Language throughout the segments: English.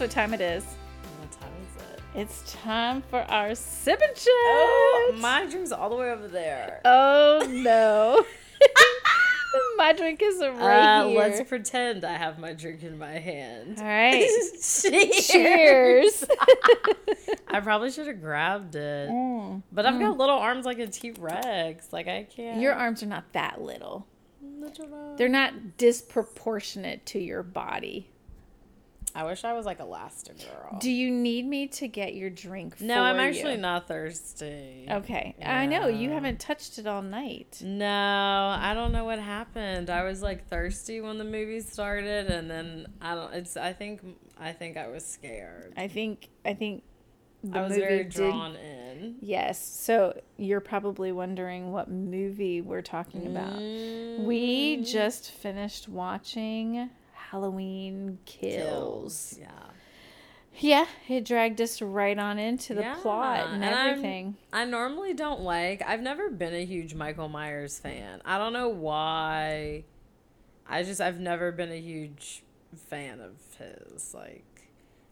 guess what time it is? What time is it? It's time for our sip and chat. Oh, my drink's all the way over there. Oh, no. my drink is right Uh, here. let's pretend I have my drink in my hand. All right. Cheers. Cheers. I probably should have grabbed it. Mm. But I've got little arms like a T Rex. Like, I can't. Your arms are not that little. Little- They're not disproportionate to your body. I wish I was like Elastigirl. Do you need me to get your drink for no, I'm actually you? not thirsty. Okay. I know. You haven't touched it all night. No, I don't know what happened. I was like thirsty when the movie started, and then I don't. It's. I think. I think I was scared. I think I think the I was movie very did drawn in. Yes. So you're probably wondering what movie we're talking about. We Mm, just finished watching Halloween Kills. Yeah. Yeah, it dragged us right on into the Yeah, plot and, and I'm- everything. I normally don't like. I've never been a huge Michael Myers fan. I don't know why. I just I've never been a huge fan of his. Like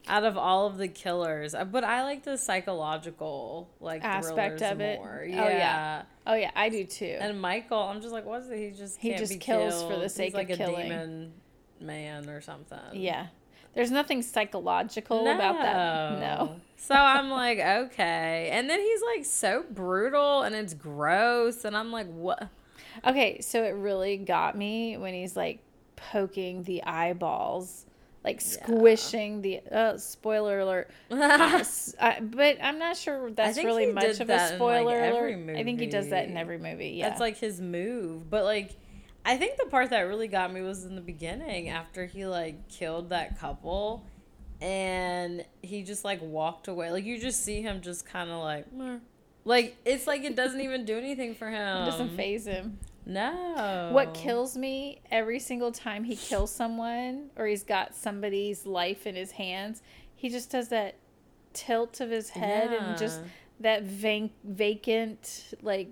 out of all of the killers, uh, but I like the psychological like Aspect of it. More. Oh, Yeah. yeah. Oh yeah, I do too. And Michael, I'm just like, what's it? He just He just kills for the sake He's like of a killing. Man or something. yeah. There's nothing psychological about that. No. So I'm like, okay. And then he's like so brutal and it's gross. And I'm like, what? Okay, so it really got me when he's like poking the eyeballs, like squishing the. Uh, spoiler alert. Uh, but I'm not sure that's really much of a like, spoiler every alert. I think he does that in every movie. Yeah. That's like his move. But like, I think the part that really got me was in the beginning after he like killed that couple and he just like walked away. Like, you just see him just kind of like, "Meh." like, it's like it doesn't even do anything for him. it doesn't phase him. No. What kills me every single time he kills someone or he's got somebody's life in his hands, he just does that tilt of his head and just that van- vacant like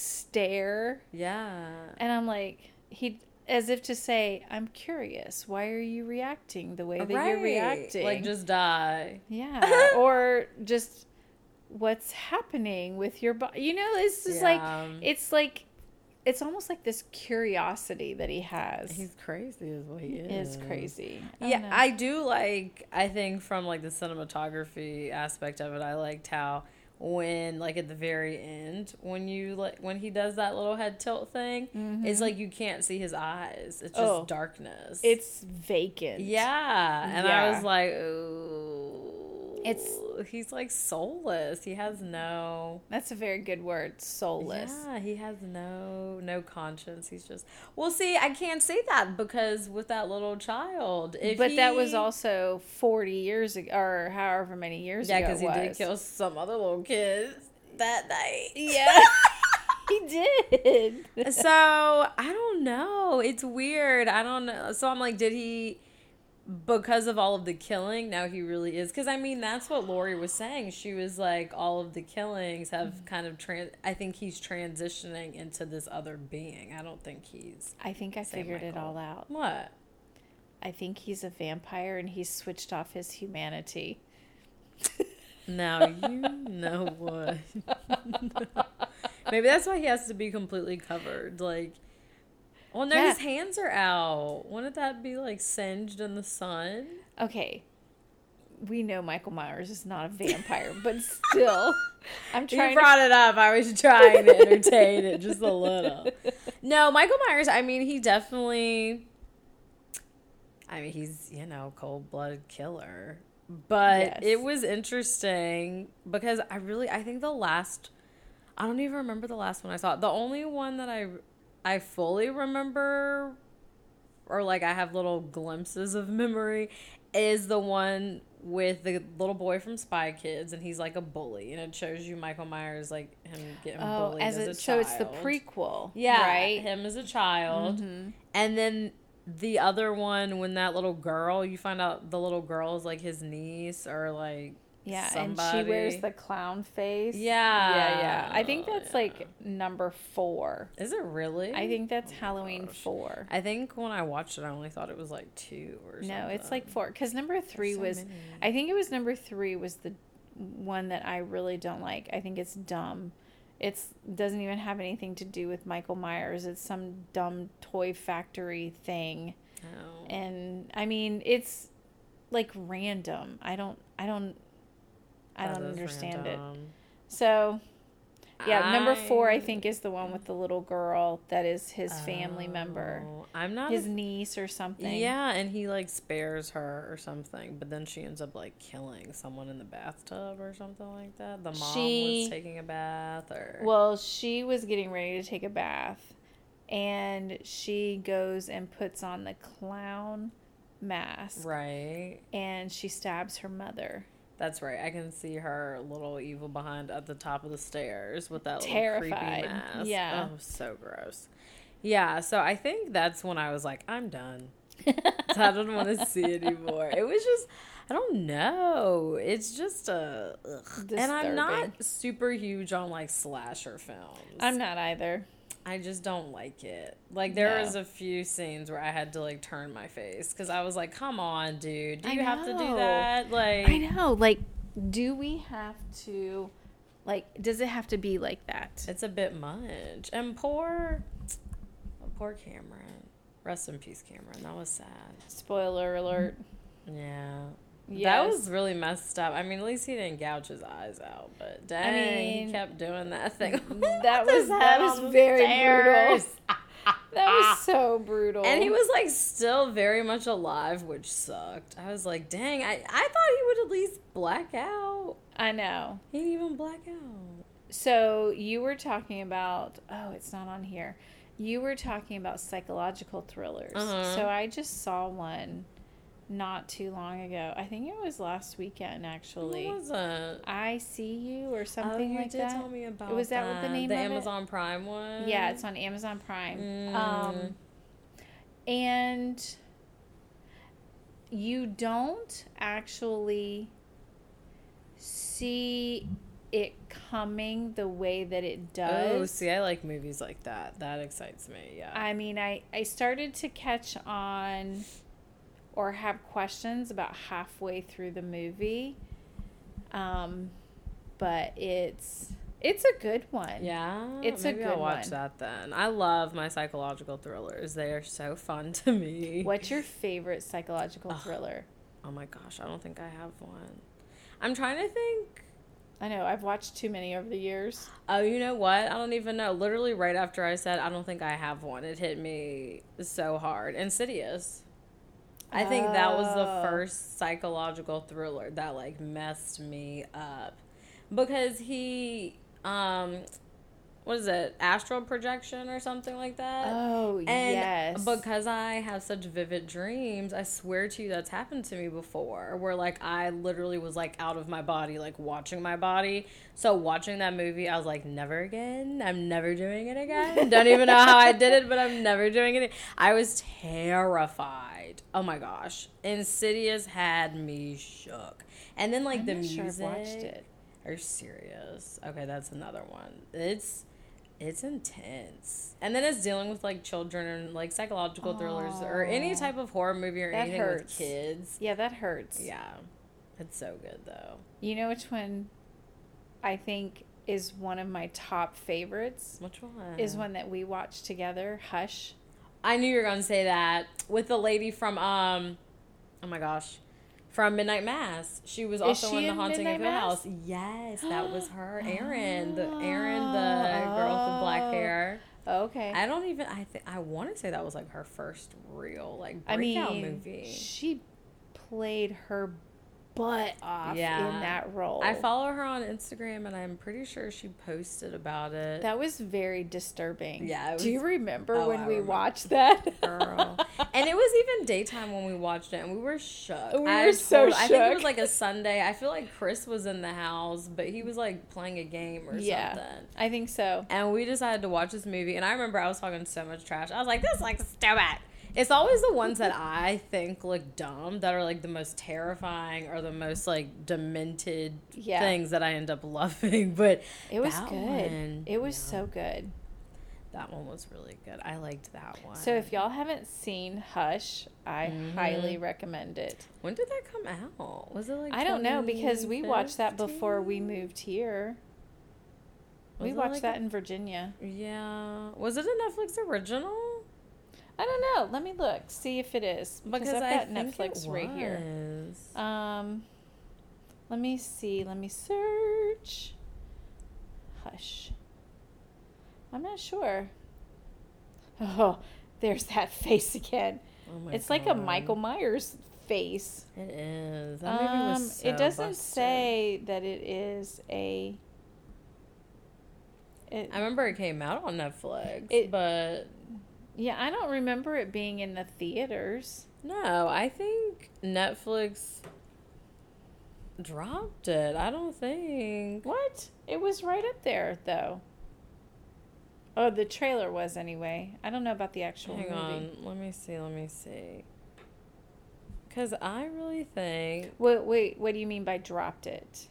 stare. Yeah. And I'm like, he as if to say, I'm curious. Why are you reacting the way that you're reacting? Like, just die. yeah, or just what's happening with your body. You know, it's just like it's like it's almost like this curiosity that he has. He's crazy, is what he He is. is crazy. I Yeah, know. I do like. I think from like the cinematography aspect of it, I liked how when like at the very end when you like when he does that little head tilt thing, it's like you can't see his eyes. It's just Mm-hmm. Oh. darkness. it's vacant. yeah, and I was like, ooh, It's- he's like soulless. He has no. That's a very good word, soulless. Yeah, he has no no conscience. He's just well. See, I can't say that because with that little child, but that was also 40 years ago, or however many years yeah, ago. because he did kill some other little kids that night. Yeah, he did. so I don't know. It's weird. I don't know. So I'm like, did he? Because of all of the killing, now he really is. Because I mean, that's what Laurie was saying. She was like, all of the killings have Mm-hmm. kind of trans. I think he's transitioning into this other being. I don't think he's I think I figured it all out. what. I think he's a vampire and he's switched off his humanity. Now you know what. Maybe that's why he has to be completely covered. Like, well, no, his hands are out. Wouldn't that be like singed in the sun? Okay. We know Michael Myers is not a vampire, but still, I'm You trying to brought it up. I was trying to entertain it just a little. No, Michael Myers. I mean, he definitely. I mean, he's you know cold blooded killer, but Yes. it was interesting because I really I think the last I don't even remember the last one I saw. The only one that I I fully remember or like I have little glimpses of memory is the one with the little boy from Spy Kids and he's like a bully and it shows you Michael Myers like him getting Oh, bullied as as, it a so it's the prequel. Yeah, Right? Him as a child, Mhm. and then the other one when that little girl, you find out the little girl is like his niece or like Yeah, somebody. and she wears the clown face. Yeah. yeah, yeah. I think that's Yeah. like number four. Is it really? I think that's Oh Halloween gosh. four. I think when I watched it, I only thought it was like two or something. No, it's like four. Because number three so was, many. I think it was number three was the one that I really don't like. I think it's dumb. It's doesn't even have anything to do with Michael Myers. It's some dumb toy factory thing, Oh. and I mean it's like random. I don't. I don't. I That don't understand it. So yeah, number four I I- think is the one with the little girl that is his family member, Oh, I'm not his a niece or something. Yeah, and he like spares her or something, but then she ends up like killing someone in the bathtub or something like that. The mom She- was taking a bath or Well, she was getting ready to take a bath, and she goes and puts on the clown mask, right. and she stabs her mother. That's right. I can see her little evil behind at the top of the stairs with that little Terrified. creepy mask. Yeah. Oh, so gross. Yeah, so I think that's when I was like, I'm done. I don't want to see anymore. It was just, I don't know. It's just a, ugh. and I'm not super huge on like slasher films. I'm not either. I just don't like it. Like there No. was a few scenes where I had to like turn my face because I was like, "Come on, dude, do you have to do that?" Like, I know. Like, do we have to? Like, does it have to be like that? it's a bit much. And poor, poor Cameron. Rest in peace, Cameron. That was sad. Spoiler alert. Yeah. Yes. That was really messed up. I mean, at least he didn't gouge his eyes out, but dang, mean, he kept doing that thing. that was- that was very stairs. That was so brutal. And he was like still very much alive, which sucked. I was like, dang, I, I thought he would at least black out. I know. He didn't even black out. So you were talking about oh, it's not on here. You were talking about psychological thrillers. Uh-huh. So I just saw one not too long ago. I think it was last weekend actually. What was it? I see you or Oh, something you like did that. tell me about Was that what the name the of it? Amazon Prime one? Yeah, it's on Amazon Prime. Mm. Um, and you don't actually see it coming the way that it does. Oh, see, I like movies like that. That excites me. Yeah. I mean, I, I started to catch on or have questions about halfway through the movie. Um, but it's it's a good one. yeah, It's a good I'll watch one. that then. I love my psychological thrillers. They are so fun to me. What's your favorite psychological thriller? Oh my gosh, I don't think I have one. I'm trying to think. I know I've watched too many over the years. Oh, you know what? I don't even know. Literally, right after I said, I don't think I have one, it hit me so hard. Insidious. I think that was the Oh. first psychological thriller that like messed me up because he, um, what is it? Astral projection or something like that. Oh And yes. because I have such vivid dreams, I swear to you that's happened to me before. Where like I literally was like out of my body, like watching my body. So watching that movie, I was like, never again. I'm never doing it again. Don't even know how I did it, but I'm never doing it. I was terrified. Oh my gosh, Insidious had me shook. And then like I'm the not sure I've watched it. Are you serious? Okay, that's another one. It's it's intense. And then it's dealing with like children and like psychological thrillers or any type of horror movie or That anything hurts. with kids. Yeah, that hurts. Yeah. It's so good though. You know which one I think is one of my top favorites? Which one? Is one that we watched together, Hush. I knew you were gonna say that. With the lady from um oh my gosh. From Midnight Mass. She was also she in The in Haunting of Midnight Hill House. Yes, that was her. Erin. The Erin, the girl with the black Oh. hair. Okay. I don't even. I think I want to say that was like her first real like I breakout mean, movie. she played her butt off Yeah. in that role. I follow her on Instagram, and I'm pretty sure she posted about it. That was very disturbing. Yeah, it Do you remember Oh, when I we remember. watched that? Girl. and it was even daytime when we watched it, and we were shook. We I were so shocked. I think it was like a Sunday. I feel like Chris was in the house, but he was like playing a game or yeah, something. I think so. And we decided to watch this movie, and I remember I was talking so much trash. I was like, "This is like stupid," It's always the ones that I think look dumb that are like the most terrifying or the most like demented Yeah. things that I end up loving. But It was good. one- it was yeah, so good. that one was really good. I liked that one. So if y'all haven't seen Hush, I Mm-hmm. highly recommend it. when did that come out? Was it like I don't know because we watched that before we moved here. we Was it watched like that a- in Virginia. Yeah. Was it a Netflix original? I don't know. Let me look, see if it is. Because, I've I got think Netflix right here. Um, let me see. Let me search. Hush. I'm not sure. Oh, there's that face again. Oh it's like a Michael Myers face. It is. Um, so it doesn't busted. say that it is a. It, I remember it came out on Netflix, It- but yeah, I don't remember it being in the theaters. no, I think Netflix dropped it. I don't think. What? It was right up there, though. Oh, the trailer was anyway. I don't know about the actual Hang movie. on, let me see. Let me see. Because I really think Wait, wait, what do you mean by dropped it?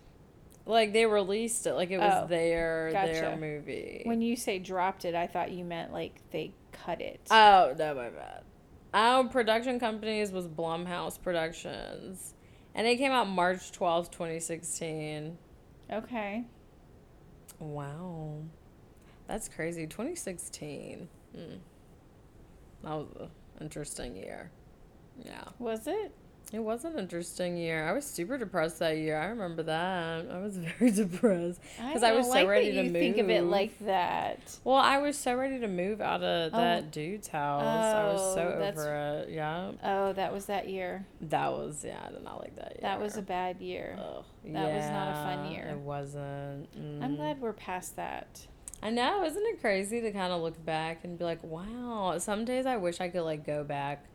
like they released it, like it was Oh, their their gotcha. movie. When you say dropped it, I thought you meant like they cut it. Oh, no, my bad. Our production companies was Blumhouse Productions. And it came out March 12th, 2016. okay. Wow. That's crazy. 2016. Hmm. That was an interesting year. Yeah. Was it? It was an interesting year. I was super depressed that year. I remember that. I was very depressed. Because I, was don't so like ready that to you move. think of it like that. Well, I was so ready to move out of Oh. that dude's house. I was so Oh, over it. Yeah. Oh, that was that year. That was yeah, I did not like that. That was a bad year. Ugh, that was not a fun year. It wasn't. I'm Mm. glad we're past that. I know, isn't it crazy to kind of look back and be like, wow. Some days I wish I could like go back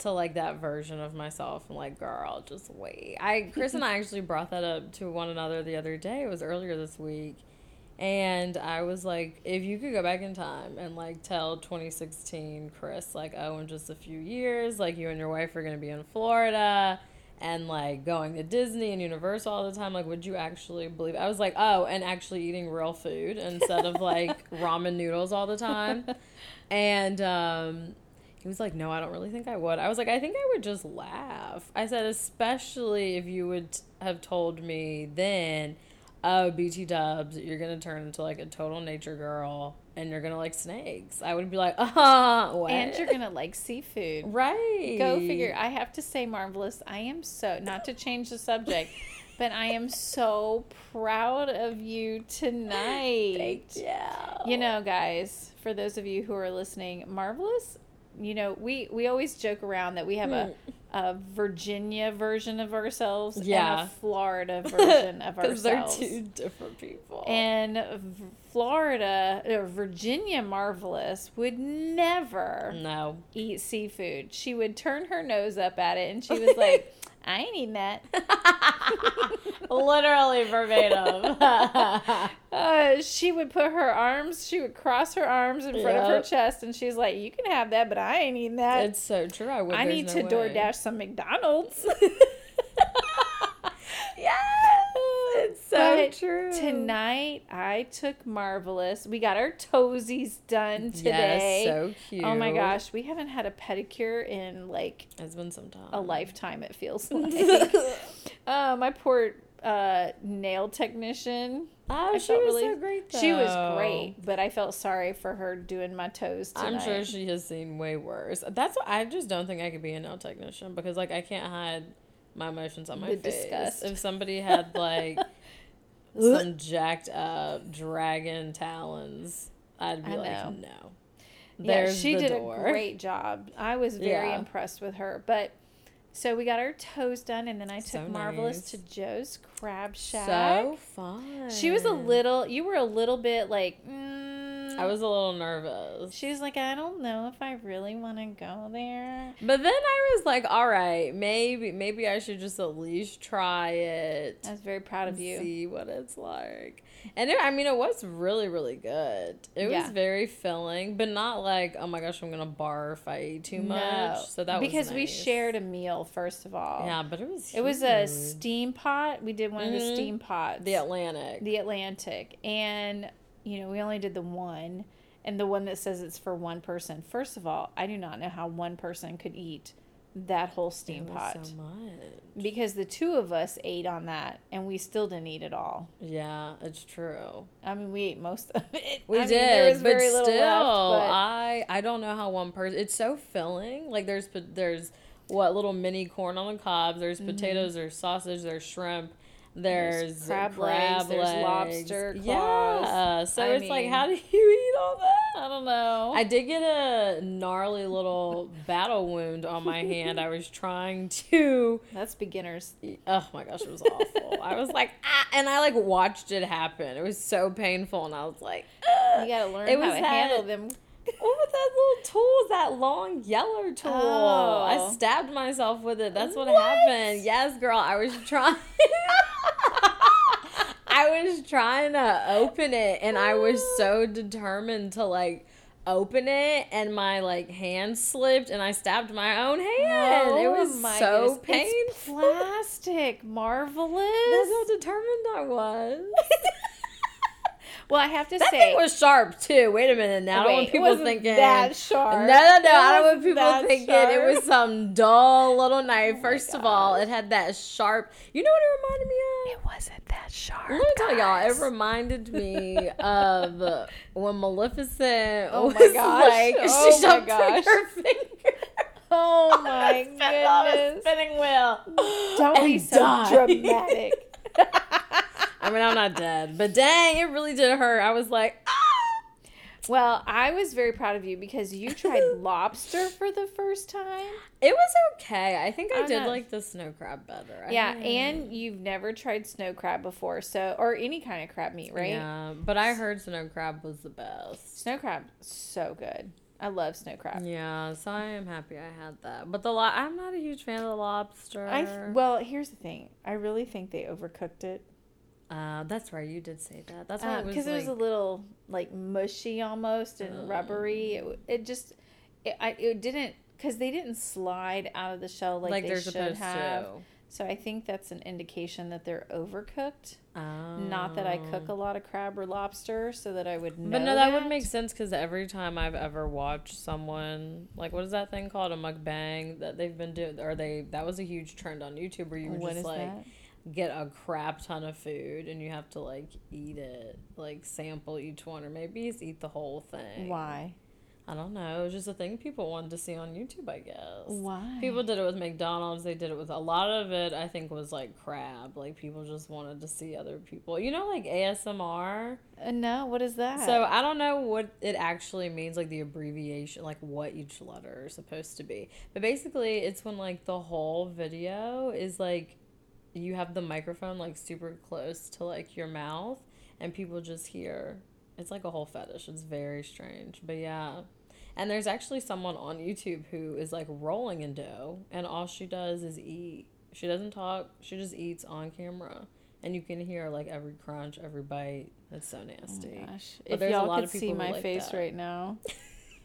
to like that version of myself and like, girl, just wait. I Chris and I actually brought that up to one another the other day. It was earlier this week. And I was like, if you could go back in time and like tell 2016 Chris, like, oh, in just a few years, like you and your wife are going to be in Florida and like going to Disney and Universal all the time, like, would you actually believe? I was like, oh, and actually eating real food instead of like ramen noodles all the time. And um, he was like, no, I don't really think I would. I was like, I think I would just laugh. I said, especially if you would have told me then, oh, BT dubs, you're going to turn into like a total nature girl and you're going to like snakes. I would be like, uh what? And you're gonna like seafood. Right. Go figure. I have to say, Marvelous, I am so, not to change the subject, but I am so proud of you tonight. Thank you. You know, guys, for those of you who are listening, Marvelous, you know, we, we always joke around that we have a, hmm. a Virginia version of ourselves and a Florida version of Because they're ourselves. two different people. And V- Florida, or Virginia Marvelous, would never no. eat seafood. She would turn her nose up at it and she was like, I ain't eating that. Literally verbatim. Uh, she would put her arms, she would cross her arms in front of her chest and she's like, You can have that, but I ain't eating that. it's so true. I would. I need no to way. DoorDash some McDonald's. yes, it's so But true. Tonight, I took Marvelous. We got our toesies done today. Yes, so cute. Oh my gosh, we haven't had a pedicure in like it's been some time. a lifetime, it feels like. uh, my poor uh, nail technician. Oh, I she was really- so great. Though. She was great, but I felt sorry for her doing my toes tonight. I'm sure she has seen way worse. That's what I just don't think I could be a nail technician because like I can't hide my emotions on my The face. disgust. If somebody had like some jacked up dragon talons, I'd be I like, know. no. yeah, she did door. a great job. I was very Yeah. impressed with her. But so we got our toes done, and then I took So Marvelous nice. to Joe's Crab Shack. So fun. She was a little. You were a little bit like. Mm, I was a little nervous. She was like, I don't know if I really want to go there. But then I was like, all right, maybe maybe I should just at least try it. I was very proud of you. See what it's like. And it, I mean, it was really, really good. It Yeah. was very filling, but not like, oh my gosh, I'm gonna barf. I eat too much. No, So that because was we nice. shared a meal first of all. Yeah, but it was. It was a steam pot. We did one of the Mhm. steam pots. the Atlantic. the Atlantic. And, you know, we only did the one and the one that says it's for one person. First of all, I do not know how one person could eat that whole steam pot. so much. because the two of us ate on that and we still didn't eat it all. Yeah, it's true. I mean, we ate most of it. We I mean, did, there was but very still, little left, but- I I don't know how one person. It's so filling. Like there's there's what little mini corn on the cob. There's mm-hmm. potatoes. There's sausage. There's shrimp. There's, There's crab crab, legs, there's legs. lobster Yeah, so I it's like, how do you eat all that? I don't know. I did get a gnarly little battle wound on my hand. I was trying to. That's beginners. Oh my gosh, it was awful. I was like, ah, and I like watched it happen. It was so painful, and I was like, You gotta learn It how was to that- handle them. what was that little tool? That long yellow tool. Oh. I stabbed myself with it. That's what, What? happened. Yes, girl. I was trying. I was trying to open it, and I was so determined to like open it, and my like hand slipped, and I stabbed my own hand. it oh was Oh so goodness. It's painful. plastic. Marvelous. That's how determined I was. well, I have to That say, thing was sharp too. Wait a minute. Now I don't want it people thinking that sharp. No, no, no. It I don't want people thinking it was some dull little knife. Oh my First of all, it had that sharp. You know what it reminded me of? it wasn't that sharp. Let me tell y'all, it reminded me of when Maleficent Oh was like, Oh she my shoved gosh. her finger. Oh my Spin on a goodness. spinning wheel. Don't be so died. dramatic. I mean, I'm not dead, but dang, it really did hurt. I was like, ah. Well, I was very proud of you because you tried lobster for the first time. It was okay. I think I I'm did not- like the snow crab better. I Yeah, and you've never tried snow crab before, so or any kind of crab meat, right? Yeah, but I heard snow crab was the best. Snow crab, so good. I love snow crab. Yeah, so I am happy I had that. But the lo- I'm not a huge fan of the lobster. I well, here's the thing. I really think they overcooked it uh, that's right. You did say that. That's why it was because like, it was a little like mushy almost and Ugh. rubbery. It, it just it, I, it didn't because they didn't slide out of the shell like, like, they they're should supposed have. to. So I think that's an indication that they're overcooked. Oh. Not that I cook a lot of crab or lobster, so that I would know. But no, that would make sense because every time I've ever watched someone like what is that thing called a mukbang that they've been doing, or they that was a huge trend on YouTube where you would What just like that? Get a crap ton of food and you have to like eat it, like sample each one, or maybe just eat the whole thing. Why? I don't know. It was just a thing people wanted to see on YouTube, I guess. Why? People did it with McDonald's. They did it with a lot of it. I think was like crab. Like people just wanted to see other people. You know, like ASMR. Uh, no, what is that? So I don't know what it actually means, like the abbreviation, like what each letter is supposed to be. But basically, it's when like the whole video is like you have the microphone like super close to like your mouth, and people just hear. It's like a whole fetish. It's very strange, but yeah. And there's actually someone on YouTube who is like rolling in dough, and all she does is eat. She doesn't talk. She just eats on camera, and you can hear like every crunch, every bite. That's so Oh nasty. gosh. But if y'all could see my face that. right now,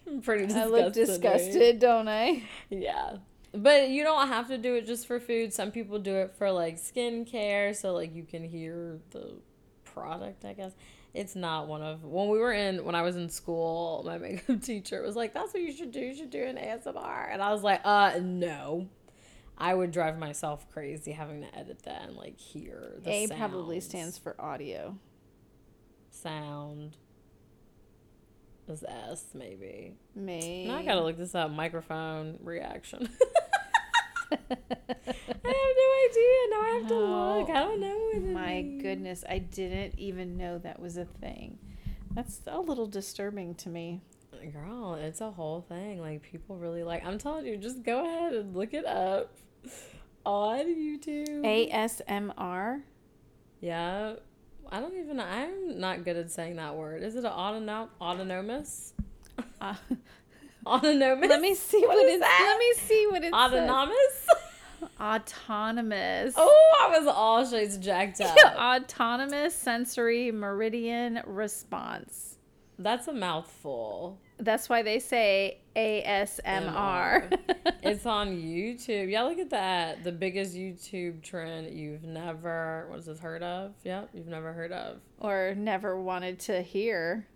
I'm pretty I look disgusted, don't I? Yeah. But you don't have to do it just for food. Some people do it for like skincare, so like you can hear the product, I guess. It's not one of when we were in when I was in school, my makeup teacher was like, That's what you should do, you should do an ASMR and I was like, uh no. I would drive myself crazy having to edit that and like hear the A probably stands for audio. sound. Is S maybe. May. Now I gotta look this up. Microphone reaction. I have no idea. Now I have to look. I don't know. What My goodness, I didn't even know that was a thing. That's a little disturbing to me. Girl, it's a whole thing. Like people really like. I'm telling you, just go ahead and look it up on YouTube. ASMR. Yeah. I don't even. I'm not good at saying that word. Is it an autonom- autonomous? Uh, autonomous. let me see what, is that? Let me see what it's. Autonomous. Autonomous. oh, I was all shades jacked up. Autonomous sensory meridian response. That's a mouthful. That's why they say ASMR. It's on YouTube. Yeah, look at that. The biggest YouTube trend you've never what is this heard of? Yep, you've never heard of. or never wanted to hear.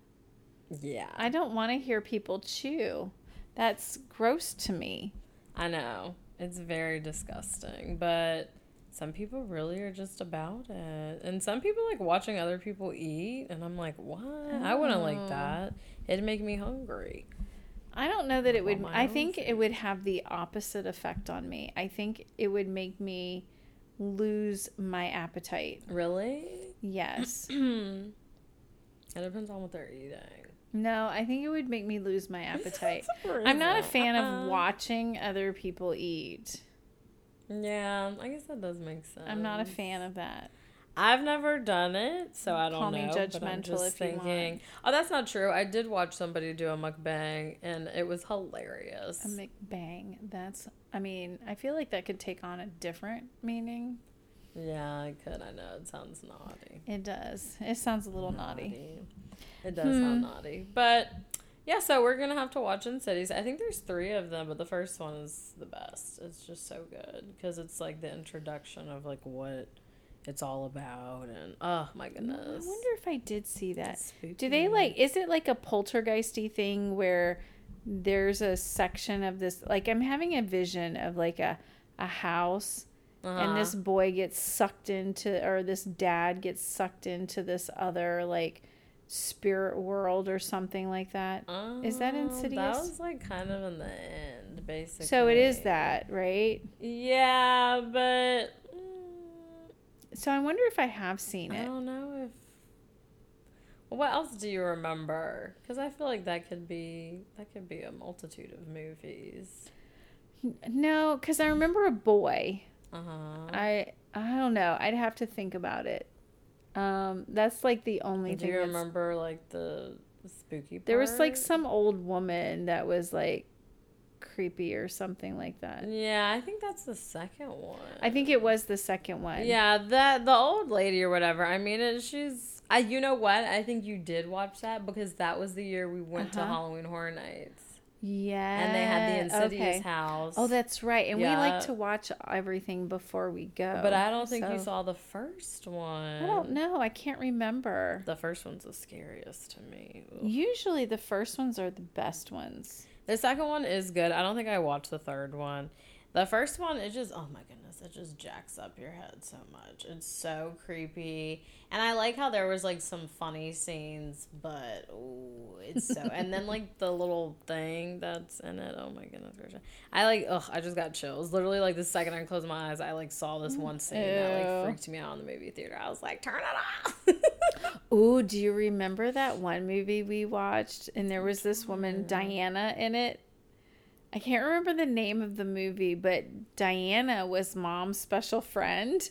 Yeah. I don't want to hear people chew. That's gross to me. I know. It's very disgusting, but some people really are just about it. And some people like watching other people eat, and I'm like, what? I wouldn't like Oh. that. It'd make me hungry. I don't know that it would. I think it would have the opposite effect on me. I think it would make me lose my appetite. Really? Yes. it depends on what they're eating. No, I think it would make me lose my appetite. I'm not a fan of Uh-uh. watching other people eat. Yeah, I guess that does make sense. I'm not a fan of that. I've never done it, so I don't Call know. me but I'm judgmental if you want. Oh, that's not true. I did watch somebody do a mukbang, and it was hilarious. A mukbang. That's. I mean, I feel like that could take on a different meaning. yeah, I could. I know it sounds naughty. It does. It sounds a little naughty. It does sound Hmm. naughty, but yeah. So we're gonna have to watch Insidious. I think there's three of them, but the first one is the best. It's just so good because it's like the introduction of like what it's all about, and oh my goodness. I wonder if I did see that. Do they like? Is it like a poltergeisty thing where there's a section of this? Like I'm having a vision of like a a house, Uh-huh. and this boy gets sucked into, or this dad gets sucked into this other like spirit world or something like that. Is that Oh, Insidious? That was like kind of in the end, basically. So it is that, right? Yeah, but mm, So I wonder if I have seen it. I don't know if. What else do you remember? Because I feel like that could be that could be a multitude of movies. No, because I remember a boy. Uh huh. I I don't know. I'd have to think about it. Um, that's like the only Do thing. you remember like the, the spooky? Part? There was like some old woman that was like creepy or something like that. Yeah, I think that's the second one. I think it was the second one. Yeah, that the old lady or whatever. I mean, it, she's. I. You know what? I think you did watch that because that was the year we went to Uh-huh. Halloween Horror Nights, Yeah. and they had the Insidious okay. house. Oh, that's right. And we like to watch everything before we go. But I don't think you saw the first one. I don't know. I can't remember. The first one's the scariest to me. Usually the first ones are the best ones. The second one is good. I don't think I watched the third one. The first one, is just, oh my goodness, it just jacks up your head so much. It's so creepy. And I like how there was like some funny scenes, but ooh, it's so. and then like the little thing that's in it. Oh my goodness gracious. I like, ugh, I just got chills. Literally, like the second I closed my eyes, I like saw this mm, one scene that like freaked me out in the movie theater. I was like, turn it off. Ooh, do you remember that one movie we watched and there was this woman mm. Diana in it? I can't remember the name of the movie, but Diana was mom's special friend.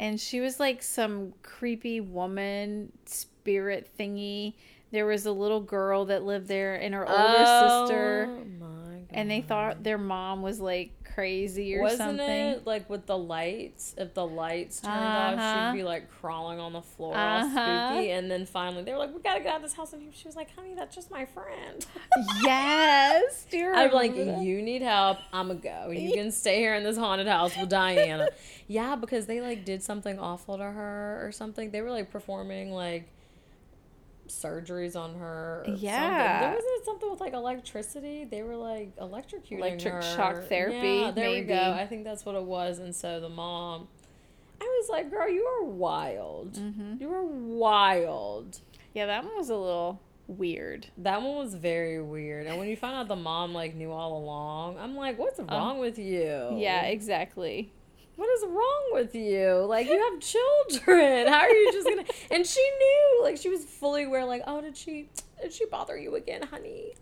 And she was like some creepy woman spirit thingy. There was a little girl that lived there and her older oh sister. Oh god. And they thought their mom was like crazy or Wasn't something. it like with the lights? If the lights turned off, Uh-huh. she'd be like crawling on the floor, Uh-huh. all spooky. And then finally, they were like, "We gotta get out of this house." And she was like, "Honey, that's just my friend." yes. Do you I'm like, that? "You need help. I'ma go. You can stay here in this haunted house with Diana." yeah, because they like did something awful to her or something. They were like performing like surgeries on her. Or Something. Yeah. There wasn't something with like electricity. They were like electrocuting Electric her. shock therapy, Yeah, there we go. I think that's what it was. And so the mom, I was like, "Girl, you are wild. Mhm. You are wild." Yeah, that one was a little weird. That one was very weird. And when you find out the mom like knew all along, I'm like, "What's Um, wrong with you?" Yeah, exactly. What is wrong with you? Like you have children. How are you just gonna? And she knew, like she was fully aware. Like, oh, did she? Did she bother you again, honey?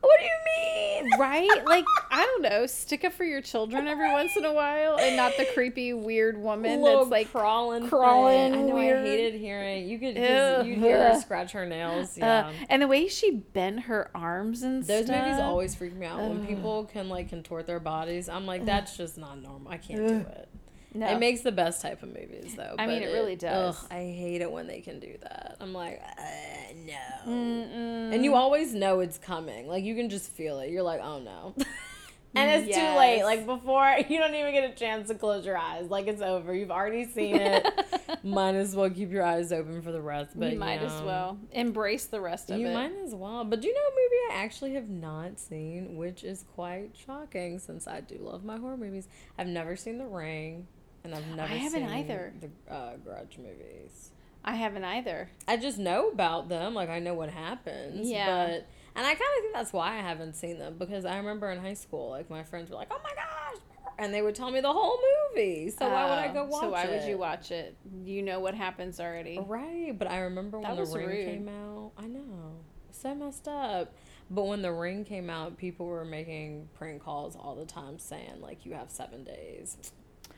What do you mean? right? Like I don't know, stick up for your children every once in a while, and not the creepy weird woman Little that's like crawling, crawling thing. I know. weird. I hated hearing. You could Ew. you hear her scratch her nails. Yeah. Uh, and the way she bent her arms and stuff. Those stuff. movies always freak me out when people can like contort their bodies. I'm like, that's just not normal. I can't do it. No. It makes the best type of movies, though. I mean, but it really does. Ugh, I hate it when they can do that. I'm like, uh, no. Mm-mm. And you always know it's coming. Like you can just feel it. You're like, oh no. and it's too late. Like before, you don't even get a chance to close your eyes. Like it's over. You've already seen it. might as well keep your eyes open for the rest. But you might as know. well embrace the rest of You it. might as well. But do you know a movie I actually have not seen, which is quite shocking since I do love my horror movies. I've never seen The Ring, and I've never haven't seen either. the uh, Grudge movies. I haven't either. I just know about them, like I know what happens. Yeah. But and I kind of think that's why I haven't seen them because I remember in high school, like my friends were like, "Oh my gosh," and they would tell me the whole movie. So why would I Oh, go watch it? So why would you watch it? You know what happens already. Right, but I remember That when the ring rude. came out. I know, so messed up. But when the ring came out, people were making prank calls all the time, saying like, "You have seven days."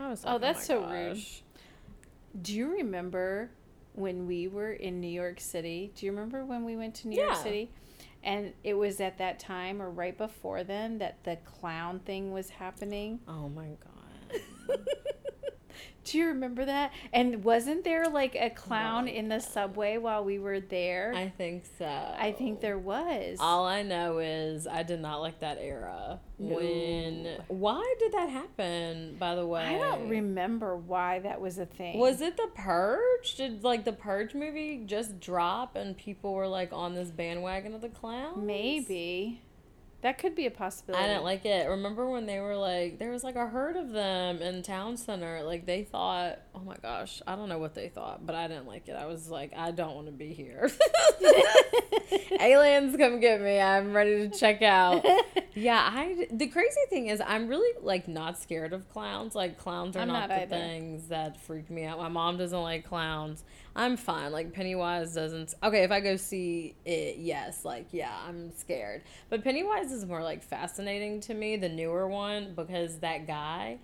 Was oh, like, Oh, that's my so rude. Do you remember when we were in New York City? Do you remember when we went to New York City? And it was at that time or right before then that the clown thing was happening. Oh my god. Do you remember that? And wasn't there like a clown in the subway while we were there? I think so. I think there was. All I know is I did not like that era. No. When why did that happen? By the way, I don't remember why that was a thing. Was it the Purge? Did like the Purge movie just drop and people were like on this bandwagon of the clown? Maybe. That could be a possibility. I didn't like it. Remember when they were like, there was like a herd of them in town center. Like they thought, oh my gosh, I don't know what they thought, but I didn't like it. I was like, I don't want to be here. Aliens, come get me. I'm ready to check out. Yeah, I. The crazy thing is, I'm really like not scared of clowns. Like clowns are I'm not, not the things that freak me out. My mom doesn't like clowns. I'm fine. Like Pennywise doesn't. Okay, if I go see it, yes, like yeah, I'm scared. But Pennywise is more like fascinating to me, the newer one, because that guy,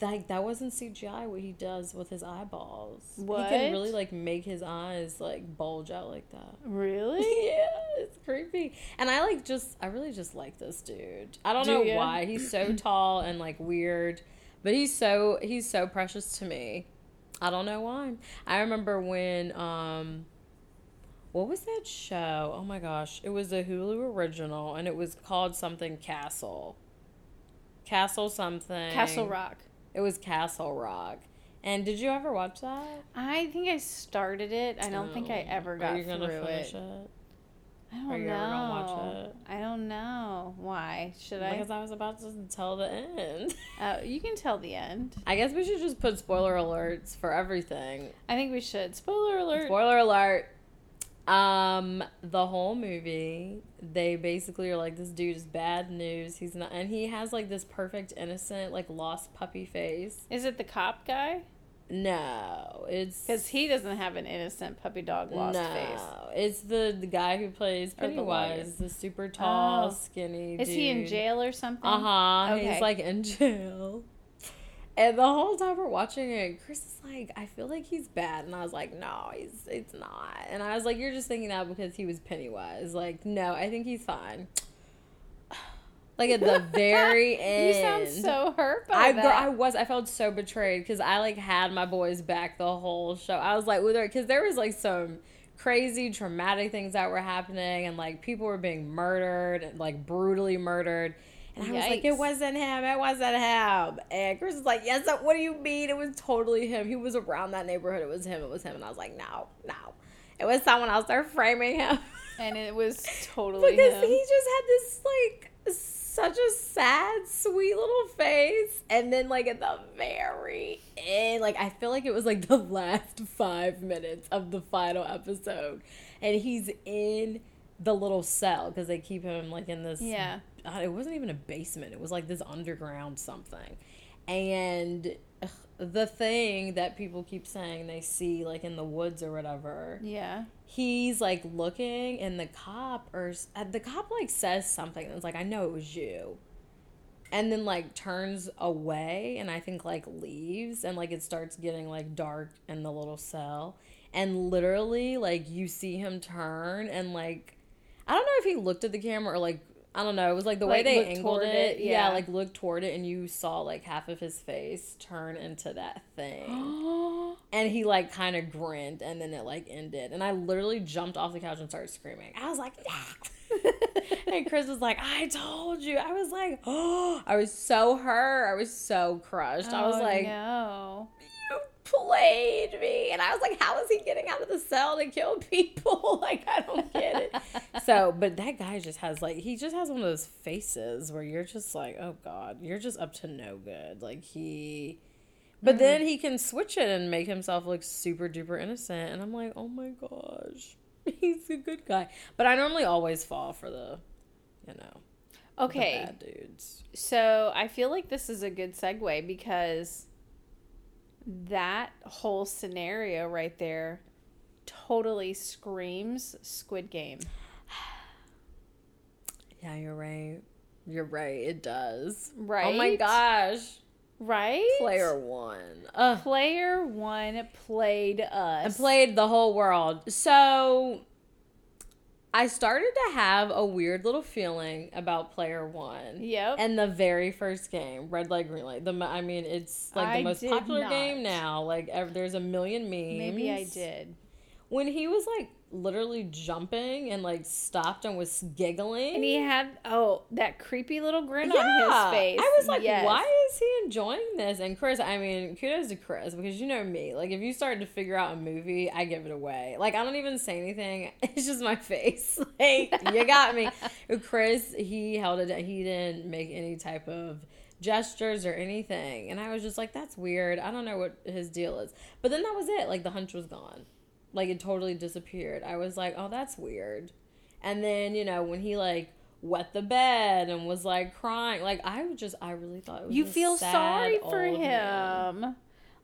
like that wasn't CGI. What he does with his eyeballs, he can really like make his eyes like bulge out like that. Really? yeah, it's creepy. And I like just, I really just like this dude. I don't Do know ya? why. He's so tall and like weird, but he's so he's so precious to me. I don't know why. I remember when um what was that show? Oh my gosh. It was a Hulu original and it was called something Castle. Castle something. Castle Rock. It was Castle Rock. And did you ever watch that? I think I started it. I don't think I Oh. ever Are got you gonna through finish it. it? I don't Are you know. ever gonna watch it? I don't know. Why? Should I? Because I was about to tell the end. Uh, you can tell the end. I guess we should just put spoiler alerts for everything. I think we should. Spoiler alert. Spoiler alert. Um, the whole movie, they basically are like, this dude is bad news. He's not, and he has like this perfect, innocent, like lost puppy face. Is it the cop guy? No, it's Because he doesn't have an innocent puppy dog lost no, face. it's the the guy who plays Or the. Pennywise, the, super tall, Oh. skinny. Is he in jail or something? Uh huh. Okay. He's like in jail. And the whole time we're watching it, Chris is like, I feel like he's bad. And I was like, no, he's it's not. And I was like, you're just thinking that because he was Pennywise. Like, no, I think he's fine. Like at the very end. You sound so hurt by I that. I was I felt so betrayed because I like had my boys back the whole show. I was like because there was like some crazy traumatic things that were happening and like people were being murdered and like brutally murdered. And I was like, it wasn't him. It wasn't him. And Chris was like, yes. What do you mean? It was totally him. He was around that neighborhood. It was him. It was him. And I was like, no, no. It was someone else. They're framing him. and it was totally Because him. he just had this like such a sad, sweet little face, and then like at the very end, like I feel like it was like the last five minutes of the final episode, and he's in the little cell because they keep him like in this. Yeah. Uh, it wasn't even a basement. It was like this underground something, and. ugh, the thing that people keep saying they see like in the woods or whatever yeah. he's like looking and the cop or uh, the cop like says something that's like I know it was you. And then like turns away and I think like leaves and like it starts getting like dark in the little cell and literally like you see him turn and like I don't know if he looked at the camera or like I don't know. It was like the way they angled it. it, yeah. yeah. like looked toward it and you saw like half of his face turn into that thing. and he like kind of grinned and then it like ended. And I literally jumped off the couch and started screaming. I was like, yeah. and Chris was like, I told you. I was like, oh, I was so hurt. I was so crushed. I was Oh, like, no. Played me. And I was like, how is he getting out of the cell to kill people? like, I don't get it. so, but that guy just has like, he just has one of those faces where you're just like, oh God, you're just up to no good. Like, he. But mm. then he can switch it and make himself look super duper innocent. And I'm like, oh my gosh, he's a good guy. But I normally always fall for the, you know, Okay. bad dudes. So I feel like this is a good segue because that whole scenario right there totally screams Squid Game. Yeah, you're right. You're right. It does. Right? Oh my gosh. Right? Player one. Ugh. Player one played us. played the whole world. So I started to have a weird little feeling about player one. Yep. And the very first game, red light, green light. The I mean, it's like I the most popular not. game now. Like there's a million memes. Maybe I did. When he was like literally jumping and like stopped and was giggling. And he had oh that creepy little grin Yeah. on his face. I was like, Yes. why is he enjoying this? And Chris, I mean, kudos to Chris because you know me. Like, if you start to figure out a movie, I give it away. Like, I don't even say anything. It's just my face. Like, you got me. Chris, he held it. He didn't make any type of gestures or anything. And I was just like, that's weird. I don't know what his deal is. But then that was it. Like, the hunch was gone. Like, it totally disappeared. I was like, oh, that's weird. And then, you know, when he like wet the bed and was like crying, like I would just, I really thought it was you a feel sorry for him. man.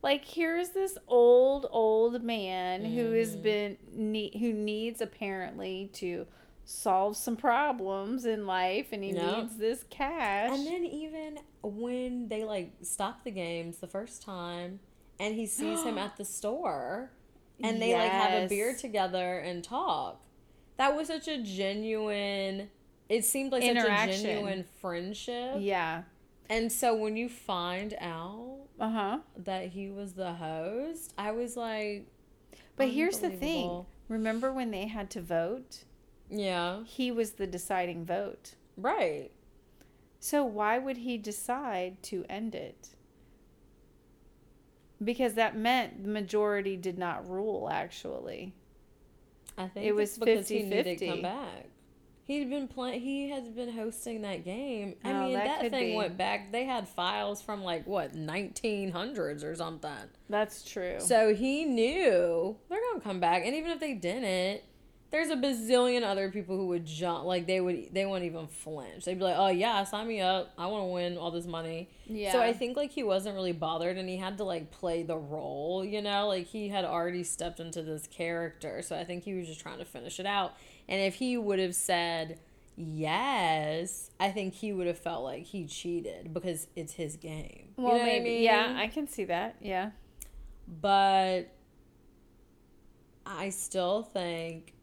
Like here's this old old man who Mm-hmm. has been ne- who needs apparently to solve some problems in life and he Yeah. needs this cash. And then even when they like stop the games the first time and he sees him at the store and they like have a beer together and talk. That was such a genuine it seemed like such a genuine friendship. yeah. And so when you find out Uh-huh. that he was the host, I was like But here's the thing. Remember when they had to vote? Yeah. He was the deciding vote. Right. So why would he decide to end it? Because that meant the majority did not rule actually. I think It was because he needed to 50-50. come back. He'd been playing. He has been hosting that game. I Oh, mean, that that, thing be. went back. They had files from like what nineteen hundreds or something. That's true. So he knew they're gonna come back, and even if they didn't, there's a bazillion other people who would jump. Like they would, they wouldn't even flinch. They'd be like, "Oh yeah, sign me up. I want to win all this money." yeah. So I think like he wasn't really bothered and he had to like play the role, you know, like he had already stepped into this character. So I think he was just trying to finish it out. And if he would have said yes, I think he would have felt like he cheated because it's his game. You well, know what I maybe. mean? Yeah, I can see that. Yeah. But I still think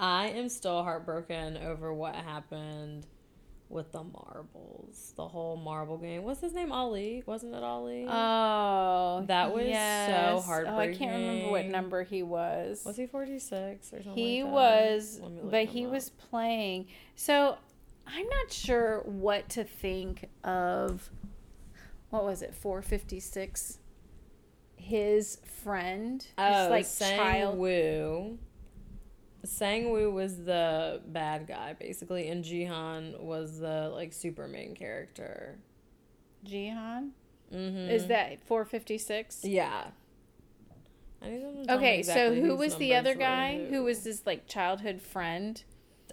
I am still heartbroken over what happened with the marbles. The whole marble game. What's his name? Ali? Wasn't it Ali? Oh, That was so yes. Oh, I can't remember what number he was. was he 46 or something? he like that? was, Let me look but he up. was playing. So I'm not sure what to think of. What was it? 456. His friend, his Oh, like Sang child. Woo. Sang Woo was the bad guy, basically, and Jihan was the like super main character. Jihan. Mm-hmm. Is that 456? Yeah. I need them to Okay, so who was the other guy? Who was this like childhood friend?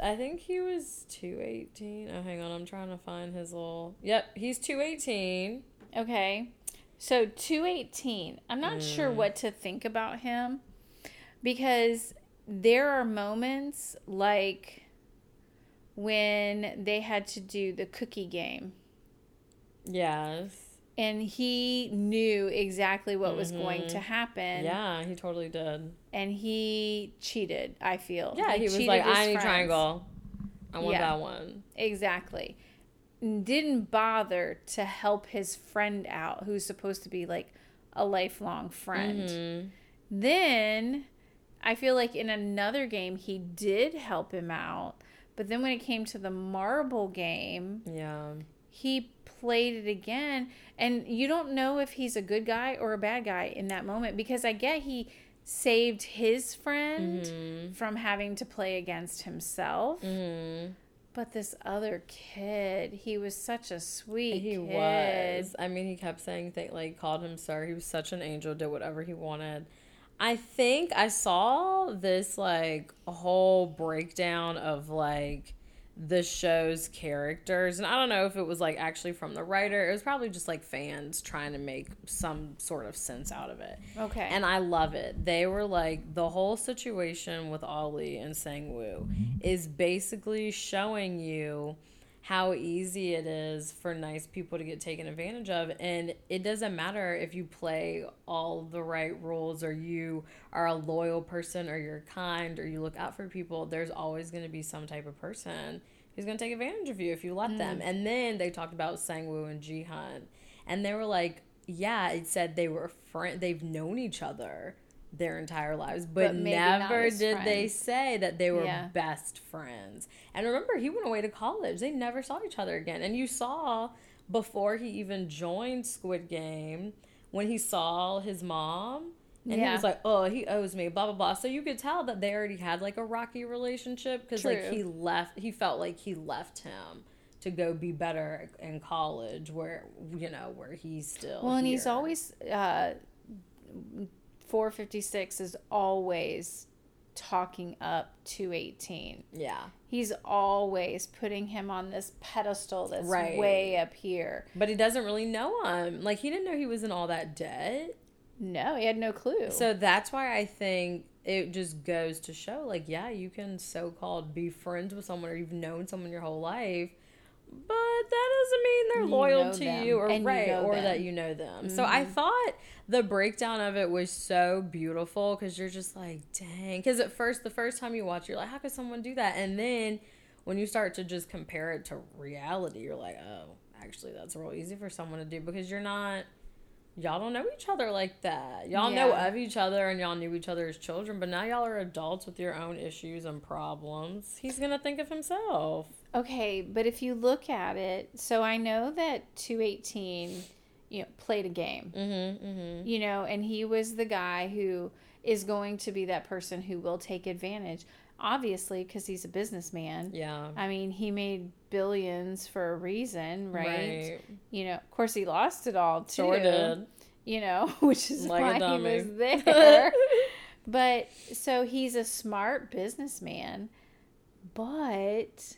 I think he was 218. Oh, hang on. I'm trying to find his little. Yep, he's 218. Okay. So 218. I'm not sure Mm. what to think about him because there are moments like when they had to do the cookie game Yes. and he knew exactly what was going to happen Yeah, he totally did. and he cheated i feel Yeah, he, was like, I need triangle. I want Yeah. that one. exactly didn't bother to help his friend out who's supposed to be like a lifelong friend Mhm. then i feel like in another game he did help him out but then when it came to the marble game Yeah. he played it again and you don't know if he's a good guy or a bad guy in that moment because i get he saved his friend Mm-hmm. from having to play against himself hmm but this other kid he was such a sweet He kid. was. I mean, he kept saying things like called him sir. He was such an angel. Did whatever he wanted. I think I saw this like a whole breakdown of like the show's characters, and I don't know if it was like actually from the writer. It was probably just like fans trying to make some sort of sense out of it. okay And I love it. They were like the whole situation with Ali and Sangwoo mm-hmm. is basically showing you how easy it is for nice people to get taken advantage of. And it doesn't matter if you play all the right rules or you are a loyal person or you're kind or you look out for people there's always going to be some type of person who's going to take advantage of you if you let mm. them. And then they talked about Sangwoo and Jihan. And they were like yeah it said they were friend they've known each other their entire lives but, But never did they say that they were Yeah. best friends. And remember he went away to college. They never saw each other again. And you saw before he even joined squid game when he saw his mom and he was like oh he owes me blah blah blah. So you could tell that they already had like a rocky relationship because like he left he felt like he left him to go be better in college where you know where he's still well and he's always uh 456 is always talking up 218 yeah. He's always putting him on this pedestal that's Right. way up here. But he doesn't really know him. Like he didn't know he was in all that debt. No he had no clue. So that's why I think it just goes to show like, yeah, you can so called be friends with someone or you've known someone your whole life, but that doesn't mean they're You loyal to them, you or and you right know or them. that you know them. So I mm-hmm. thought the breakdown of it was so beautiful because you're just like, dang. Because at first, the first time you watch, you're like, how could someone do that? And then when you start to just compare it to reality, you're like, oh, actually, that's real easy for someone to do because you're not y'all don't know each other like that. Y'all know of each other and y'all knew each other as children, but now y'all are adults with your own issues and problems. He's gonna think of himself. Okay but if you look at it so i know that 218 you know played a game Mm-hmm. Mm-hmm. you know and he was the guy who is going to be that person who will take advantage obviously because he's a businessman Yeah. i mean he made billions for a reason right? Right. you know of course he lost it all too Sure did. you know which is Like a why he was there but so he's a smart businessman but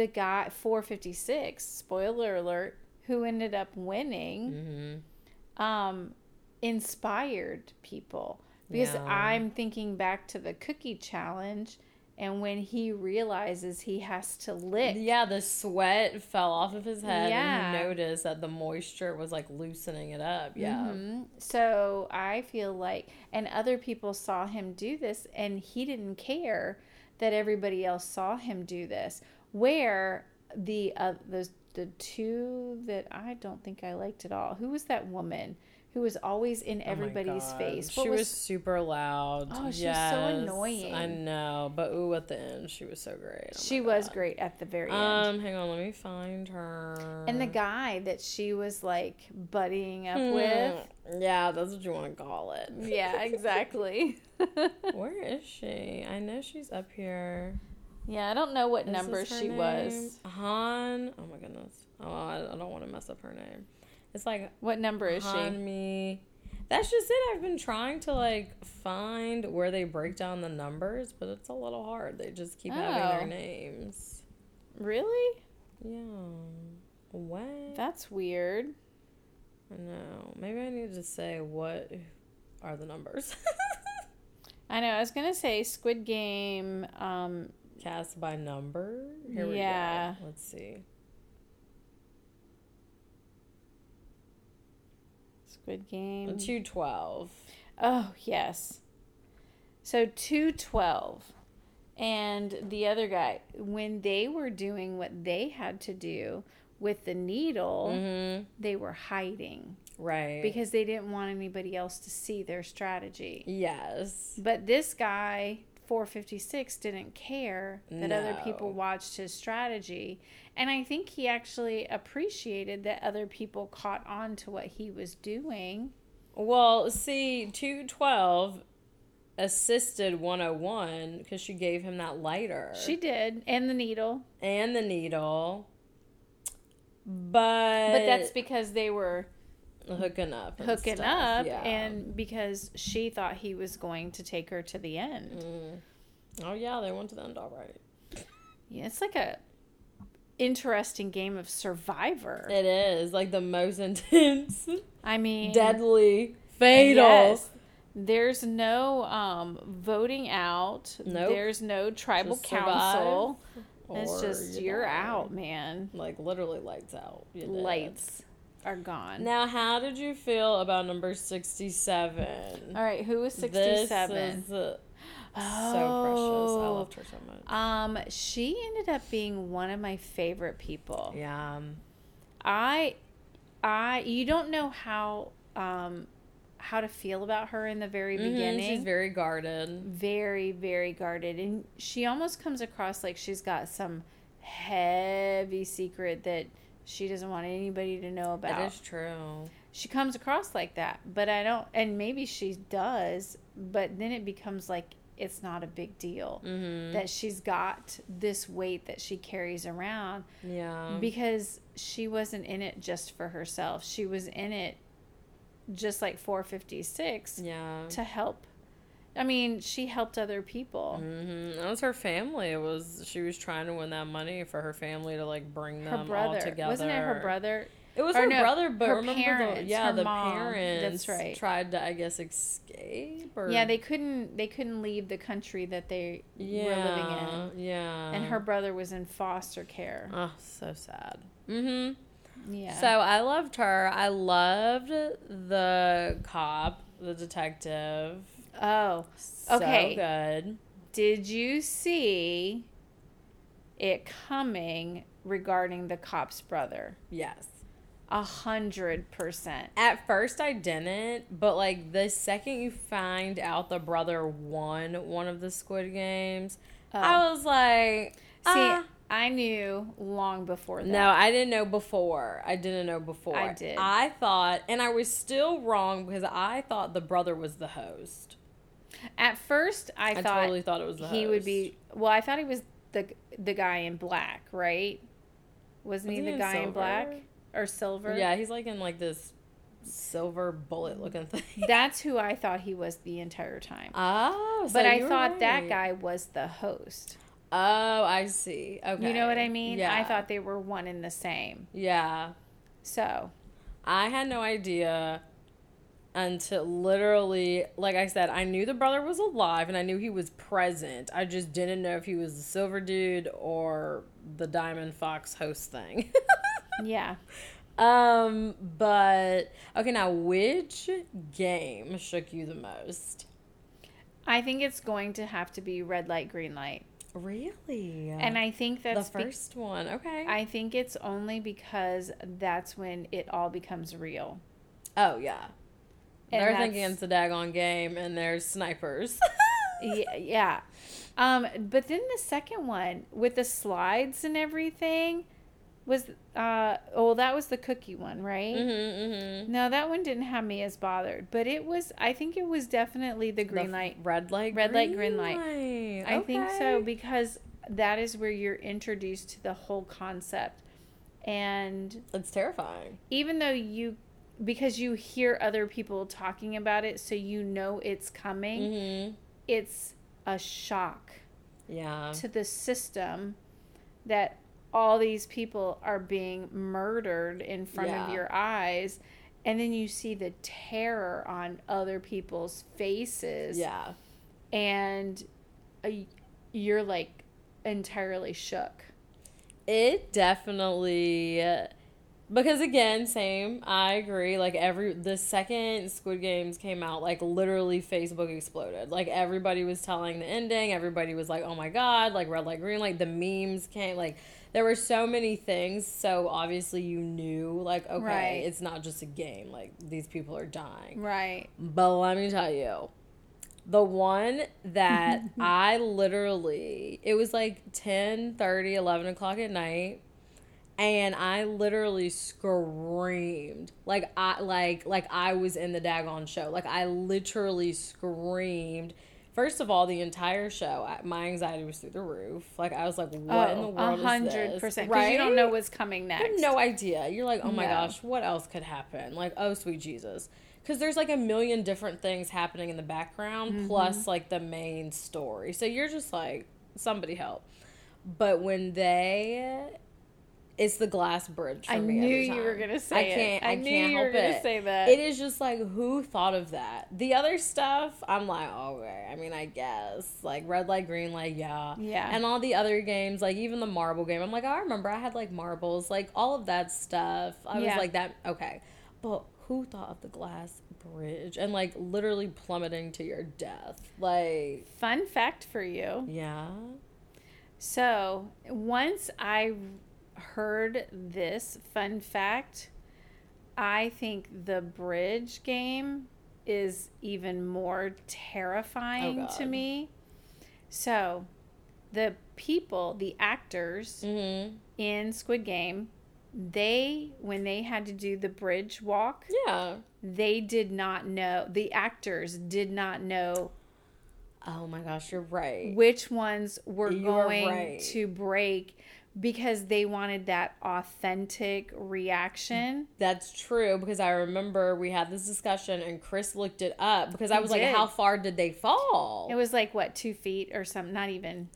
the guy 456 spoiler alert who ended up winning Mm-hmm. um inspired people because Yeah. i'm thinking back to the cookie challenge and when he realizes he has to lick Yeah, the sweat fell off of his head and he noticed that the moisture was like loosening it up. Yeah. Mhm. So I feel like, and other people saw him do this, and he didn't care that everybody else saw him do this. Where the uh, those the two that I don't think I liked at all. Who was that woman who was always in Oh everybody's God. face? She was, super loud. Oh, she was so annoying. I know, but ooh, at the end, she was so great. Oh she was God. great at the very end. Um, hang on, let me find her. and the guy that she was like buddying up with. Hmm, Yeah, that's what you want to call it. Yeah, exactly. Where is she? I know she's up here. Yeah, I don't know what This number she name. was. Han. Oh my goodness. Oh, I, I don't want to mess up her name. It's like What number is she? Hanmi. That's just it. I've been trying to like find where they break down the numbers, but it's a little hard. They just keep having Oh. their names. Really? Yeah. What? That's weird. I know. Maybe I need to say what are the numbers. I know. I was gonna say Squid Game. Um, Cast by number. Here Yeah. we go. Let's see. Squid Game. Two twelve. Oh yes. So two twelve, and the other guy when they were doing what they had to do with the needle, Mm-hmm. they were hiding Right. because they didn't want anybody else to see their strategy. yes. But this guy, 456, didn't care that other people watched his strategy. And I think he actually appreciated that other people caught on to what he was doing. Well, see, two twelve assisted one hundred one because she gave him that lighter. She did, and the needle. and the needle. But But that's because they were hooking up. hooking stuff, up yeah. and because she thought he was going to take her to the end. oh yeah, they went to the end all right. Yeah, it's like a interesting game of survivor. It is like the most intense, I mean, deadly, fatal. Yes. There's no um, voting out. Nope. There's no tribal Just council. It's just you you're die. out, man. Like literally lights out. Lights are gone. Now, how did you feel about number sixty-seven? All right, who was This 67? is uh, so precious. I loved her so much. Um, she ended up being one of my favorite people. Yeah. um, I I you don't know how um how to feel about her in the very mhm, beginning. she's very guarded. very very guarded and she almost comes across like she's got some heavy secret that she doesn't want anybody to know about. That is true. She comes across like that, but I don't and maybe she does, but then it becomes like it's not a big deal Mm-hmm. that she's got this weight that she carries around Yeah. because she wasn't in it just for herself. She was in it just like 456 yeah. to help. I mean, she helped other people. hmm That was her family. It was she was trying to win that money for her family to like bring Her them all brother. together. Wasn't it her brother? It was Or her no, brother, but her remember the parents, yeah her the mom. parents That's right. tried to I guess escape or Yeah, they couldn't they couldn't leave the country that they yeah were living in. yeah And her brother was in foster care. oh so sad. Mm-hmm. Yeah. So I loved her. I loved the cop, the detective. Oh, So Okay. good. did you see it coming regarding the cop's brother? Yes. A hundred percent. At first, I didn't, but like the second you find out the brother won one of the Squid Games, I was like, Oh. See, ah. I knew long before that. no, I didn't know before. I didn't know before. I did. I thought, and I was still wrong because I thought the brother was the host. At first, I, I, thought totally thought it was the he host. would be. Well, I thought he was the the guy in black, right? Wasn't he Wasn't the he in guy in silver? black or silver? Yeah, he's like in like this silver bullet looking thing. That's who I thought he was the entire time. oh, so but I thought that guy was the host. Oh, I see. Okay. You know what I mean? Yeah. I thought they were one and the same. Yeah. So, I had no idea until literally, like I said, I knew the brother was alive and I knew he was present. I just didn't know if he was the silver dude or the diamond fox host thing. yeah. um, but okay, now which game shook you the most? I think it's going to have to be red light, green light. Really? And I think the that's be- first one. Okay. I think it's only because that's when it all becomes real. oh yeah. And They're thinking it's a daggone game and there's snipers. yeah, yeah. Um, but then the second one with the slides and everything was uh oh that was the cookie one, right? mm-hmm, mm-hmm. No, that one didn't have me as bothered, but it was. I think it was definitely the green light. Red light. Red light, green light. light. I think so because that is where you're introduced to the whole concept, and It's terrifying. even though you because you hear other people talking about it, so you know it's coming. Mm-hmm. It's a shock Yeah. to the system that all these people are being murdered in front Yeah. of your eyes and then you see the terror on other people's faces Yeah. and uh, you're like entirely shook. It definitely because again, same. I agree. Like every the second Squid Games came out, like literally Facebook exploded. Like everybody was telling the ending. Everybody was like, "Oh my god!" Like red light, green light. The memes came. Like there were so many things. So obviously you knew, like, okay, Right. it's not just a game. Like these people are dying. Right. But let me tell you, the one that I literally, it was like 10, 30, 11 o'clock at night. And I literally screamed like I like like I was in the daggone show. Like I literally screamed. First of all, the entire show, I- my anxiety was through the roof. Like I was like, "What in the Oh, world a is hundred this?" percent. Because you don't know what's coming next. no idea. You're like, oh my No. gosh, what else could happen? Like, oh sweet Jesus. Because there's like a million different things happening in the background, Mm-hmm. plus like the main story. So you're just like, somebody help. But when they, it's the glass bridge. For I knew you were gonna say that. I it. can't. I, I knew can't you help it. say that. It is just like who thought of that. The other stuff, I'm like, oh, okay. I mean, I guess like red light, green light, yeah. Yeah. And all the other games, like even the marble game, I'm like, I remember I had like marbles, like all of that stuff. I was like that. Okay, but who thought of the glass bridge and like literally plummeting to your death? Like, Fun fact for you. yeah. So once I heard this fun fact, I think the bridge game is even more terrifying to me. So the people, the actors Mm-hmm. in Squid Game, they when they had to do the bridge walk, Yeah. they did not know the actors did not know Oh my gosh, you're right. which ones were You are going right. to break because they wanted that authentic reaction. That's true because I remember we had this discussion and Chris looked it up because I was like, how far did they fall? It was like what two feet or something, not even.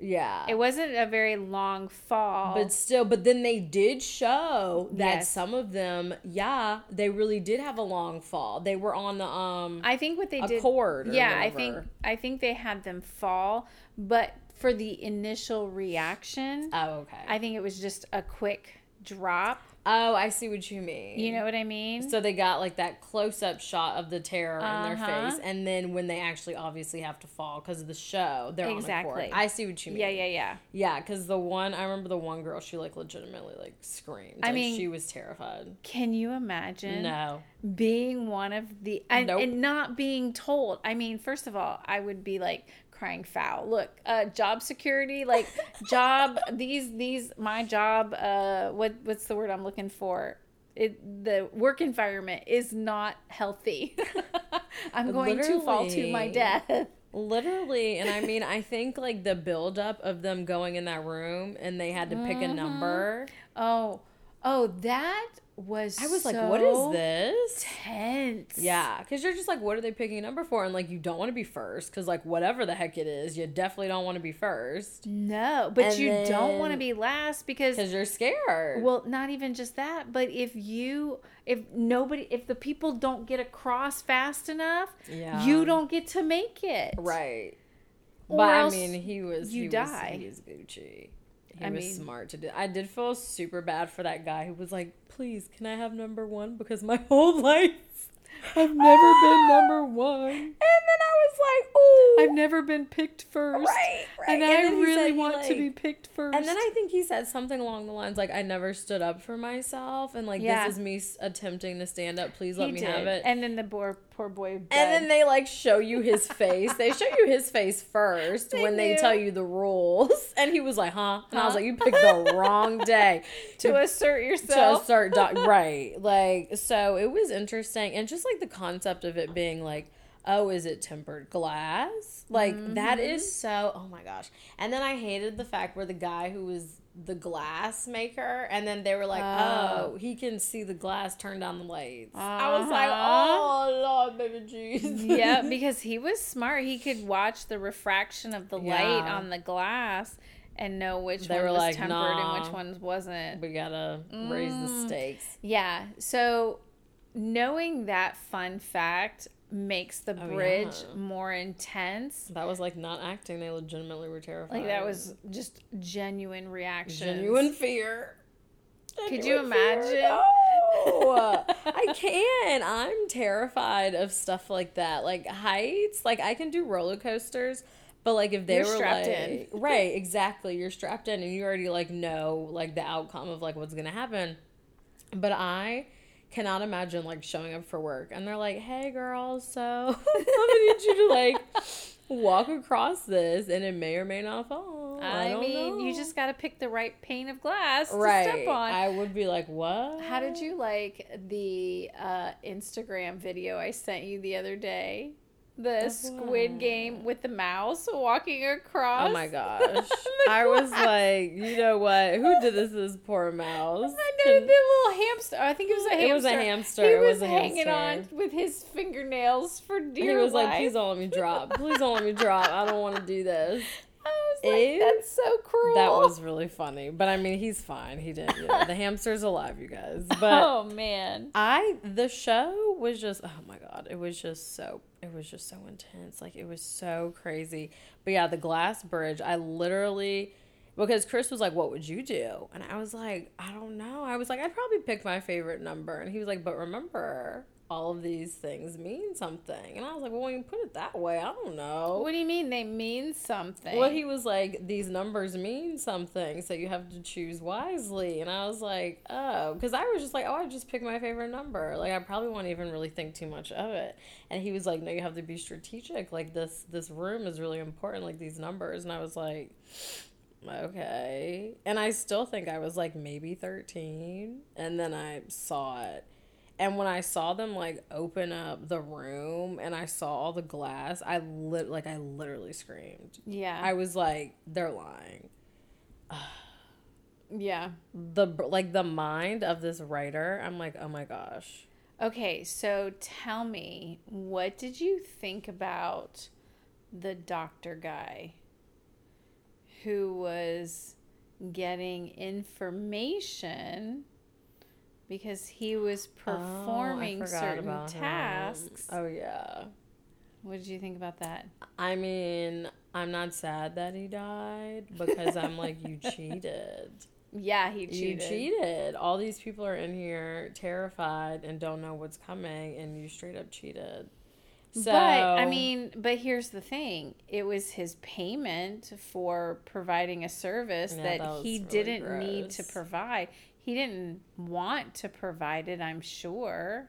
yeah. It wasn't a very long fall. But still, but then they did show that Yes. some of them, yeah, they really did have a long fall. They were on the um I think what they a did. cord. Or yeah, I think. I think they had them fall, but for the initial reaction, Oh, okay. I think it was just a quick drop. oh, I see what you mean. You know what I mean? So they got like that close up shot of the terror in their Uh-huh. face, and then when they actually obviously have to fall because of the show, they're Exactly. I see what you mean. yeah, yeah, yeah. Yeah, because the one I remember the one girl, she like legitimately like screamed. I Like, mean- she was terrified. Can you imagine? No. being one of the and, Nope. and not being told i mean first of all i would be like crying foul. Look uh job security like job these these my job uh what what's the word i'm looking for? It the work environment is not healthy. I'm going to fall to my death. Literally, and I mean, I think like the buildup of them going in that room and they had to pick Mm-hmm. a number. oh oh that was I was like, what is this? tense Yeah, because you're just like, what are they picking a number for? And like, you don't want to be first because like whatever the heck it is, you definitely don't want to be first no but And you don't want to be last because because you're scared. Well, not even just that, but if you if nobody if the people don't get across fast enough, Yeah. you don't get to make it. right. Or but I mean, he was you he die. Was, he was Gucci. He I was mean- smart to do. I did feel super bad for that guy who was like, "Please, can I have number one?" Because my whole life I've never been number one. And then I was like, "Oh, I've never been picked first. right, right." And, I really he, want to be picked first. And then I think he said something along the lines like, "I never stood up for myself, and like Yeah. this is me attempting to stand up. Please he let me did. have it." And then the poor poor boy And then they like show you his face. they show you his face first They when they tell you the rules. And he was like, huh? And I was like, you picked the wrong day to assert to yourself. start. Doc- right. Like, so it was interesting. And just like the concept of it being like, oh, is it tempered glass? Like, that Mm-hmm. is so, oh my gosh. And then I hated the fact where the guy who was the glass maker, and then they were like, Oh. oh, he can see the glass turn down the lights. I was like, Uh-huh. oh, Lord, baby Jesus. yeah, because he was smart. He could watch the refraction of the light on the glass and know which They one were was like, tempered "Nah." and which ones wasn't. we gotta raise the Mm. stakes. Yeah. So knowing that fun fact makes the Oh, bridge yeah. more intense. That was like not acting. They legitimately were terrified. Like that was just genuine reaction. genuine fear. Could you Genuine fear. imagine? No, I can't. I'm terrified of stuff like that, like heights. Like I can do roller coasters, but like if they You're were strapped like, in. right, exactly, you're strapped in and you already like know like the outcome of like what's gonna happen. But I cannot imagine like showing up for work and they're like, "Hey, girl, so I'm gonna need you to like walk across this, and it may or may not fall." I, I, don't mean, you just got to pick the right pane of glass to right. step on. I would be like, "What? How did you like the uh, Instagram video I sent you the other day? The Squid? Game with the mouse walking across. Oh my gosh. I was like, you know what? Who did this this poor mouse? I know the little hamster. I think it was a hamster. It was a hamster. He It was, was hanging hamster. on with his fingernails for dear life. He was life. like, please don't let me drop. Please don't let me drop. I don't want to do this. Like, that's so cruel. That was really funny. But I mean, he's fine. He didn't. You know, the hamster's alive, you guys. But oh man. I the show was just oh my god, it was just so it was just so intense. Like it was so crazy. But yeah, the glass bridge, I literally because Chris was like, "What would you do?" And I was like, "I don't know." I was like, "I'd probably pick my favorite number." And he was like, "But remember, all of these things mean something." And I was like, "Well, when you put it that way, I don't know." What do you mean they mean something? Well, he was like, these numbers mean something, so you have to choose wisely. And I was like, oh, because I was just like, oh, I just pick my favorite number. Like, I probably won't even really think too much of it. And he was like, no, you have to be strategic. Like, this this room is really important. Like these numbers. And I was like, okay. And I still think I was like maybe thirteen. And then I saw it. And when I saw them like open up the room and I saw all the glass, I lit like I literally screamed. yeah. I was like, they're lying. yeah. The like the mind of this writer, I'm like, oh my gosh. Okay, so tell me, what did you think about the doctor guy who was getting information because he was oh, performing Oh, certain about him. tasks? Oh yeah. What did you think about that? I mean, I'm not sad that he died because I'm like, you cheated. Yeah, he cheated. You cheated. All these people are in here terrified and don't know what's coming, and you straight up cheated. So, but I mean, but here's the thing: it was his payment for providing a service Yeah, that, that he really didn't need to provide. He didn't want to provide it. I'm sure.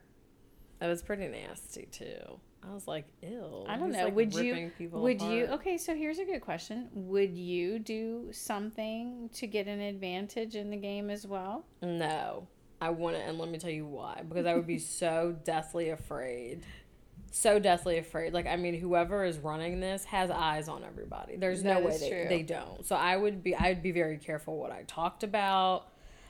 That was pretty nasty too. I was like, ill. I don't know. like, would you? Would you? Okay, so here's a good question: Would you do something to get an advantage in the game as well? No, I wouldn't, and let me tell you why. Because I would be so deathly afraid, so deathly afraid. Like, I mean, whoever is running this has eyes on everybody. There's no That way they, true. they don't. So I would be, I would be very careful what I talked about.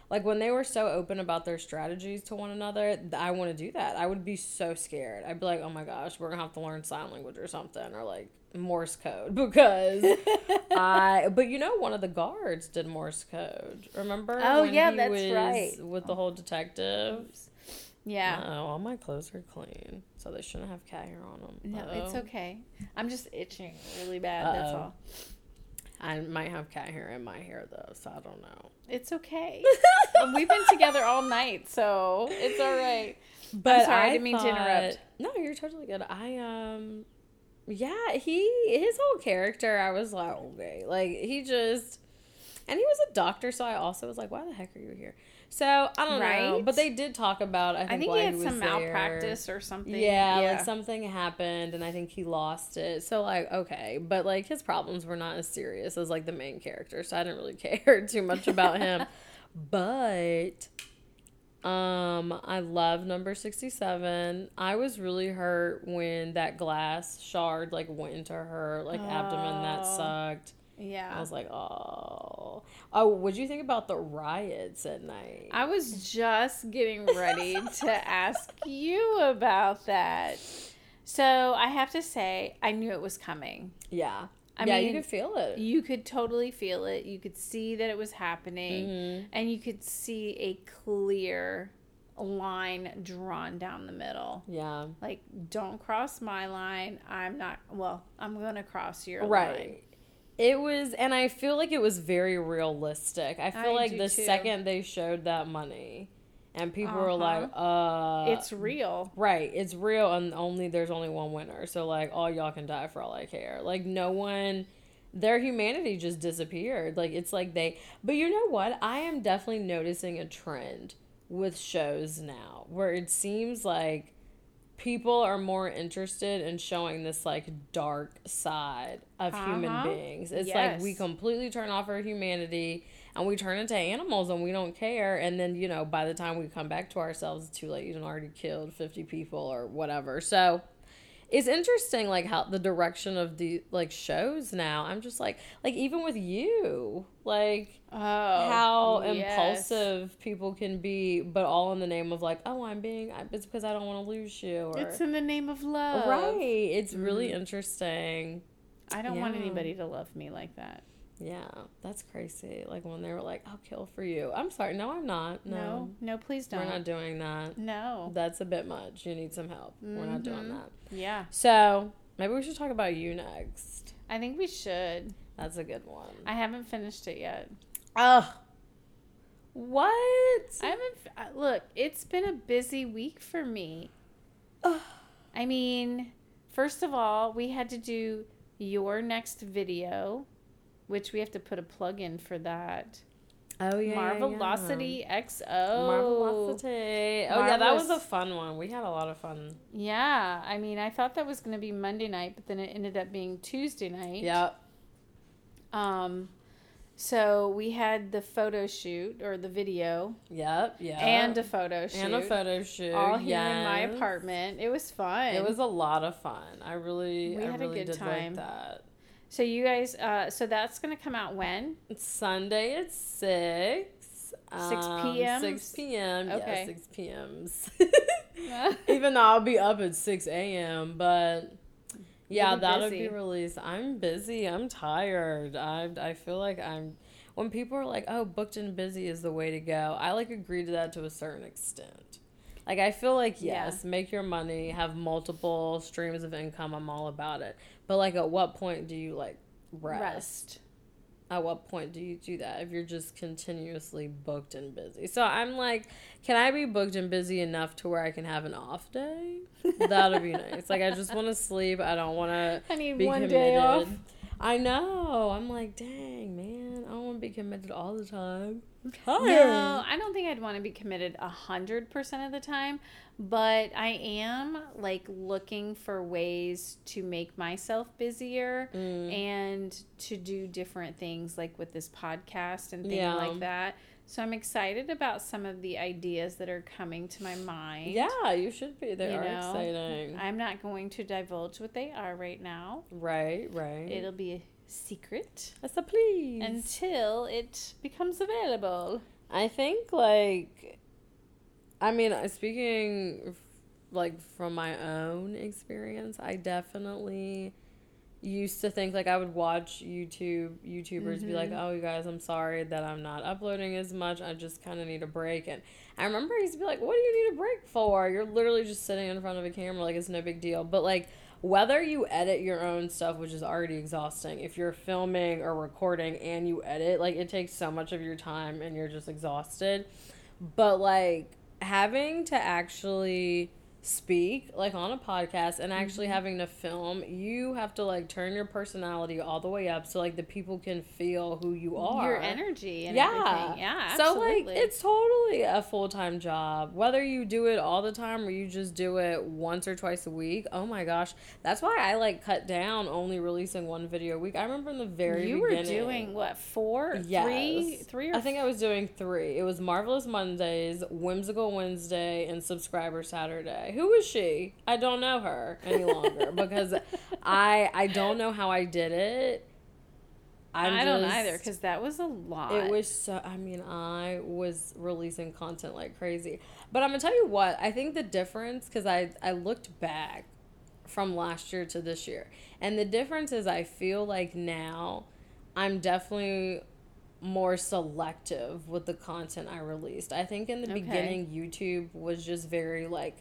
Like when they were so open about their strategies to one another, I want to do that. I would be so scared. I'd be like, oh my gosh, we're gonna have to learn sign language or something, or like Morse code because I. But you know, one of the guards did Morse code. Remember? Oh, yeah, that's right. With the whole detective. Yeah. No, all my clothes are clean, so they shouldn't have cat hair on them. No, it's okay. I'm just itching really bad. That's Uh-oh. all. I might have cat hair in my hair though, so I don't know. It's okay. We've been together all night, so it's all right. But sorry, I didn't mean to interrupt. No, you're totally good. I um, yeah, he his whole character, I was like, okay, like he just, and he was a doctor, so I also was like, why the heck are you here? So I don't know, but they did talk about. I think, I think why he had was some there. malpractice or something. Yeah, like something happened, and I think he lost it. So like, okay, but like his problems were not as serious as like the main character, so I didn't really care too much about him. but um, I love number sixty-seven. I was really hurt when that glass shard like went into her like abdomen. That Oh. sucked. Yeah. I was like, oh, oh. What'd you think about the riots at night? I was just getting ready to ask you about that. So I have to say, I knew it was coming. yeah, I yeah, mean, you could feel it. You could totally feel it. You could see that it was happening, Mhm. and you could see a clear line drawn down the middle. Yeah. Like, don't cross my line. I'm not, well, I'm going to cross your Right. line. It was, and I feel like it was very realistic. I feel I like the too. second they showed that money, and people were like, uh. It's real. Right, it's real, and only there's only one winner. So like, all y'all can die for all I care. Like, no one, their humanity just disappeared. Like, it's like they. But you know what? I am definitely noticing a trend with shows now, where it seems like people are more interested in showing this like dark side of human Uh-huh. beings. It's like we completely turn off our humanity and we turn into animals and we don't care. And then, you know, by the time we come back to ourselves, it's too late. You've already killed 50 people or whatever. So it's interesting, like, how the direction of the, like, shows now. I'm just like, like, even with you, like, Oh. how yes. impulsive people can be, but all in the name of, like, oh, I'm being, it's because I don't want to lose you. Or, It's in the name of love. Right. It's really interesting. I don't want anybody to love me like that. Yeah, that's crazy. Like when they were like, "I'll kill for you." I'm sorry. No, I'm not. No, No, no, please don't. we're not doing that. no. That's a bit much. You need some help. We're not doing Mhm. that. Yeah. So maybe we should talk about you next. I think we should. That's a good one. I haven't finished it yet. Ugh. What? I haven't. uh, Look, it's been a busy week for me. Ugh. I mean, first of all, we had to do your next video, which we have to put a plug in for that. Oh yeah. yeah, Marvelocity XO. yeah. Marvelocity. Oh yeah, that was a fun one. We had a lot of fun. Yeah, I mean, I thought that was going to be Monday night, but then it ended up being Tuesday night. Yep. Um, so we had the photo shoot or the video Yep. Yeah. and a photo shoot. and a photo shoot. all here in my apartment. It was fun. It was a lot of fun. I really, We I had a really good did time. like that. So you guys, uh, so that's gonna come out when? It's Sunday at six. Six p.m.? Six p.m. Okay. Yeah, six p.m.s. Even though I'll be up at six a.m., but yeah, be that'll busy. be released. I'm busy. I'm tired. I I feel like I'm. When people are like, "Oh, booked and busy is the way to go," I like agree to that to a certain extent. Like I feel like Yeah. yes, make your money, have multiple streams of income. I'm all about it. But like, at what point do you like rest? Rest. At what point do you do that if you're just continuously booked and busy? So I'm like, can I be booked and busy enough to where I can have an off day? That'd be nice. Like I just want to sleep. I don't want to I need be one committed. day off. I know. I'm like, dang man, want to be committed all the time. I'm tired. No, I don't think I'd want to be committed a hundred percent of the time, but I am like looking for ways to make myself busier Mm. and to do different things like with this podcast and things Yeah. like that. So I'm excited about some of the ideas that are coming to my mind. Yeah, you should be. They You are know, exciting. I'm not going to divulge what they are right now. right, right. It'll be a secret That's a please. until it becomes available. I think like I mean, uh, speaking like from my own experience, I definitely used to think like I would watch YouTube YouTubers be like, "Oh, you guys, I'm sorry that I'm not uploading as much. I just kind of need a break." And I remember I used to be like, "What do you need a break for? You're literally just sitting in front of a camera like it's no big deal." But like whether you edit your own stuff, which is already exhausting, if you're filming or recording and you edit, like it takes so much of your time and you're just exhausted. But like having to actually speak like on a podcast and actually mm-hmm. having to film you have to like turn your personality all the way up so like the people can feel who you are Your energy and yeah everything. Yeah, so like it's totally a full-time job whether you do it all the time or you just do it once or twice a week oh my gosh that's why i like cut down only releasing one video a week i remember in the very you were doing what four, Yes. three, three or I think I was doing three. It was Marvelous Mondays, Whimsical Wednesday, and Subscriber Saturday. Who was she? I don't know her any longer because I I don't know how I did it. I'm I don't just- either because that was a lot. It was so. I mean, I was releasing content like crazy. But I'm gonna tell you what. I think the difference because I I looked back from last year to this year, and the difference is I feel like now I'm definitely more selective with the content I released. I think in the okay. beginning YouTube was just very like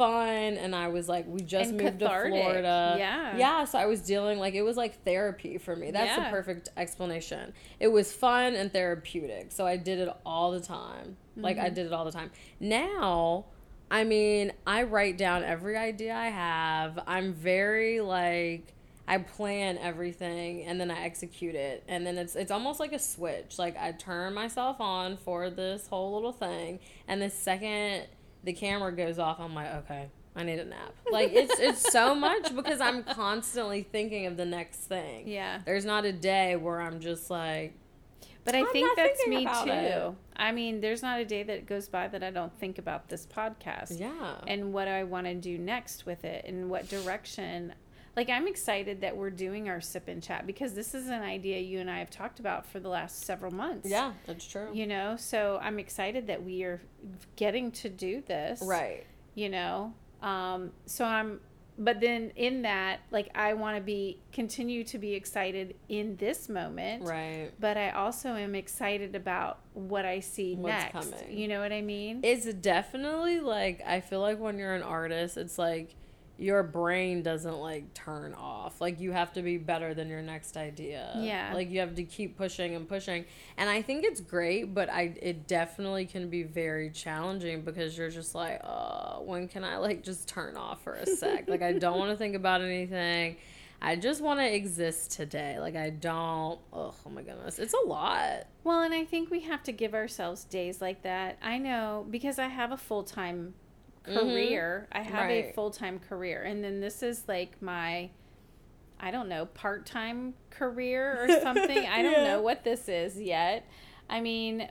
fun and I was like we just and moved cathartic. to Florida. Yeah. Yeah, so I was dealing like it was like therapy for me. That's yeah. the perfect explanation. It was fun and therapeutic. So I did it all the time. Mm-hmm. Like I mm-hmm. did it all the time. Now, I mean, I write down every idea I have. I'm very like I plan everything and then I execute it and then it's it's almost like a switch. Like I turn myself on for this whole little thing and the second the camera goes off, I'm like, okay, I need a nap. Like it's it's so much because I'm constantly thinking of the next thing. Yeah. There's not a day where I'm just like But I think that's me too. It. I mean, there's not a day that goes by that I don't think about this podcast. Yeah. And what I want to do next with it and what direction like I'm excited that we're doing our sip and chat because this is an idea you and I have talked about for the last several months. Yeah, that's true. You know, so I'm excited that we are getting to do this. Right. You know, um, so I'm, but then in that, like I want to be continue to be excited in this moment. Right. But I also am excited about what I see What's next. Coming. You know what I mean? It's definitely like I feel like when you're an artist, it's like your brain doesn't like turn off. Like you have to be better than your next idea. Yeah. Like you have to keep pushing and pushing. And I think it's great, but I it definitely can be very challenging because you're just like, oh, when can I like just turn off for a sec? like I don't want to think about anything. I just want to exist today. Like I don't. Oh, oh my goodness, it's a lot. Well, and I think we have to give ourselves days like that. I know because I have a full time. Career. Mm-hmm. I have right. a full time career. And then this is like my, I don't know, part time career or something. I don't know what this is yet. I mean,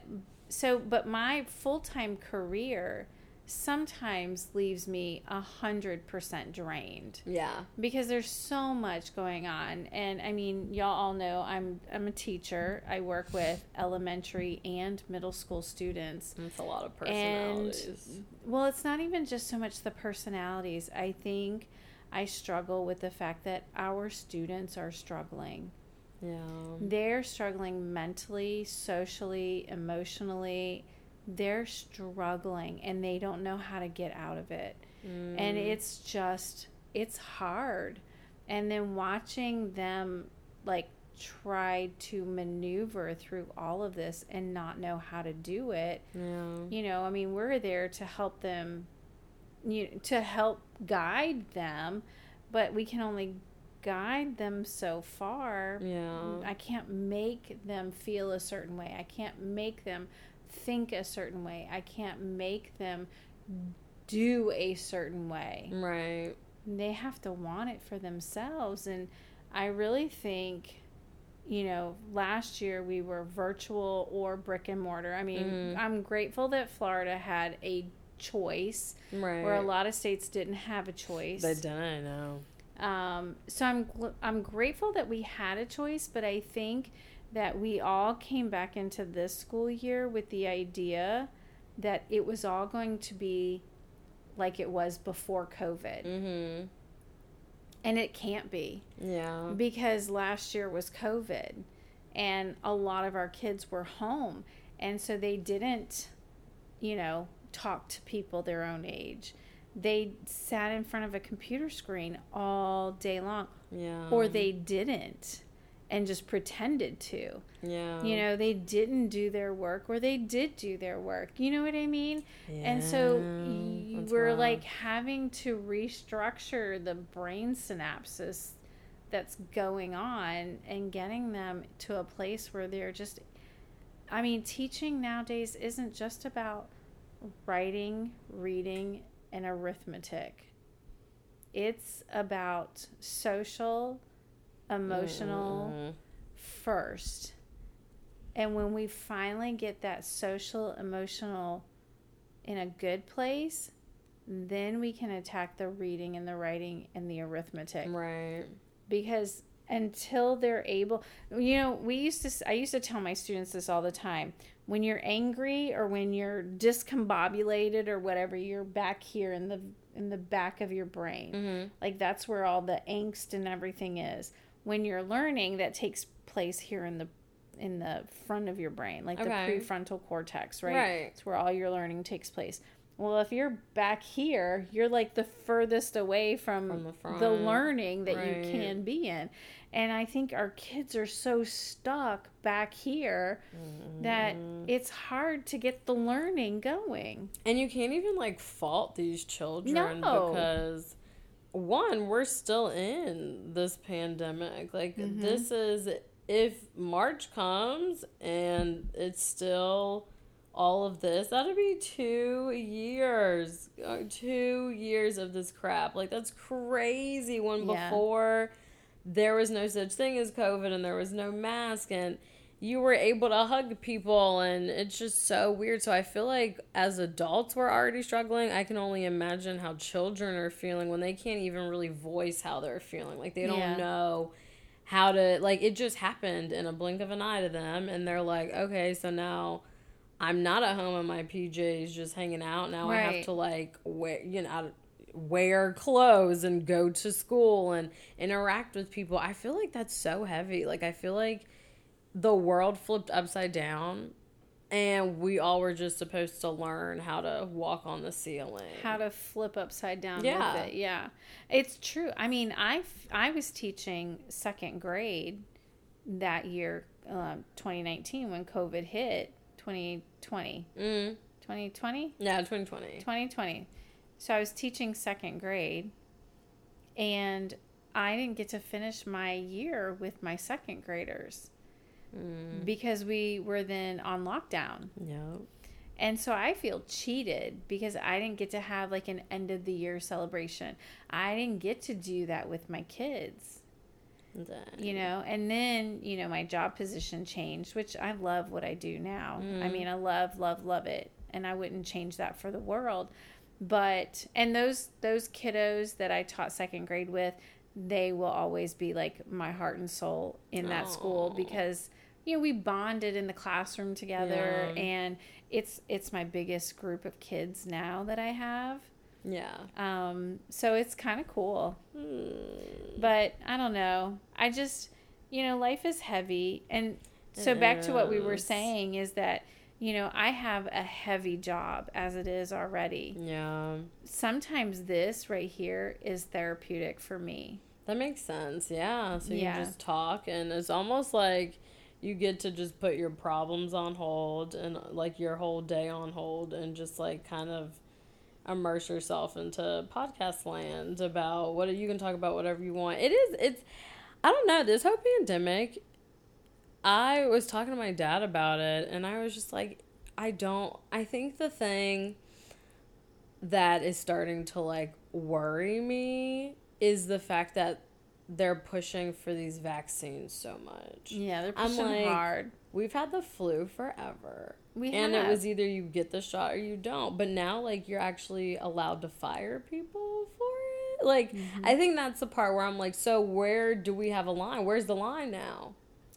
so, but my full time career sometimes leaves me a hundred percent drained. Yeah. Because there's so much going on. And I mean, y'all all know I'm I'm a teacher. I work with elementary and middle school students. It's a lot of personalities. And, well, it's not even just so much the personalities. I think I struggle with the fact that our students are struggling. Yeah. They're struggling mentally, socially, emotionally they're struggling and they don't know how to get out of it. Mm. And it's just, it's hard. And then watching them like try to maneuver through all of this and not know how to do it. Yeah. You know, I mean, we're there to help them, you know, to help guide them, but we can only guide them so far. Yeah. I can't make them feel a certain way. I can't make them think a certain way. I can't make them do a certain way. Right. They have to want it for themselves. And I really think, you know, last year we were virtual or brick and mortar. I mean, mm. I'm grateful that Florida had a choice right. where a lot of states didn't have a choice. They didn't, know. Um, so I'm I'm grateful that we had a choice, but I think that we all came back into this school year with the idea that it was all going to be like it was before COVID. Mm-hmm. And it can't be. Yeah. Because last year was COVID and a lot of our kids were home. And so they didn't, you know, talk to people their own age. They sat in front of a computer screen all day long. Yeah. Or they didn't and just pretended to. Yeah. You know, they didn't do their work or they did do their work. You know what I mean? Yeah, and so we're rough. like having to restructure the brain synapses that's going on and getting them to a place where they're just I mean, teaching nowadays isn't just about writing, reading, and arithmetic. It's about social emotional mm-hmm. first. And when we finally get that social, emotional in a good place, then we can attack the reading and the writing and the arithmetic. Right. Because until they're able, you know, we used to, I used to tell my students this all the time. When you're angry or when you're discombobulated or whatever, you're back here in the in the back of your brain. Mm-hmm. Like that's where all the angst and everything is when you're learning that takes place here in the in the front of your brain, like Okay. the prefrontal cortex, right? Right. It's where all your learning takes place. Well, if you're back here, you're like the furthest away from, From the the, learning that right. you can be in. And I think our kids are so stuck back here that Mm-hmm. it's hard to get the learning going. And you can't even like fault these children No. because one, we're still in this pandemic. Like Mm-hmm. this is if March comes and it's still all of this, that'll be two years. uh, Two years of this crap. Like that's crazy when Yeah. before there was no such thing as COVID and there was no mask and you were able to hug people and it's just so weird. So I feel like as adults we're already struggling. I can only imagine how children are feeling when they can't even really voice how they're feeling. Like they don't Yeah. know how to like it just happened in a blink of an eye to them and they're like, "Okay, so now I'm not at home in my PJs just hanging out. Now I have to like wear, you know, wear clothes and go to school and interact with people. I feel like that's so heavy. Like I feel like the world flipped upside down and we all were just supposed to learn how to walk on the ceiling. how to flip upside down Yeah. with it. Yeah, it's true. I mean, I I was teaching second grade that year, um, 2019, when COVID hit. 2020, mm. 2020, Yeah, 2020. 2020. So I was teaching second grade, and I didn't get to finish my year with my second graders Mm. because we were then on lockdown. Yep. And so I feel cheated because I didn't get to have like an end of the year celebration. I didn't get to do that with my kids, Dang. you know. And then, you know, my job position changed, which I love what I do now. I Mm. mean, I love love love it, and I wouldn't change that for the world. But and those those kiddos that I taught second grade with, they will always be like my heart and soul in that school because you know we bonded in the classroom together Yeah. and it's it's my biggest group of kids now that I have. Yeah. Um, so it's kind of cool. Mm. But I don't know. I just, you know, life is heavy. And so It back to what we were saying is that, you know, I have a heavy job as it is already. Yeah. Sometimes this right here is therapeutic for me. That makes sense. Yeah. So Yeah. you just talk, and it's almost like you get to just put your problems on hold and like your whole day on hold, and just like kind of immerse yourself into podcast land about what you can talk about whatever you want. It is. It's. I don't know. This whole pandemic. I was talking to my dad about it, and I was just like, I don't. I think the thing that is starting to like worry me is the fact that they're pushing for these vaccines so much. Yeah, they're pushing like, hard. We've had the flu forever. We and it was either you get the shot or you don't. But now like you're actually allowed to fire people for it. Like Mm-hmm. I think that's the part where I'm like, so where do we have a line? Where's the line now?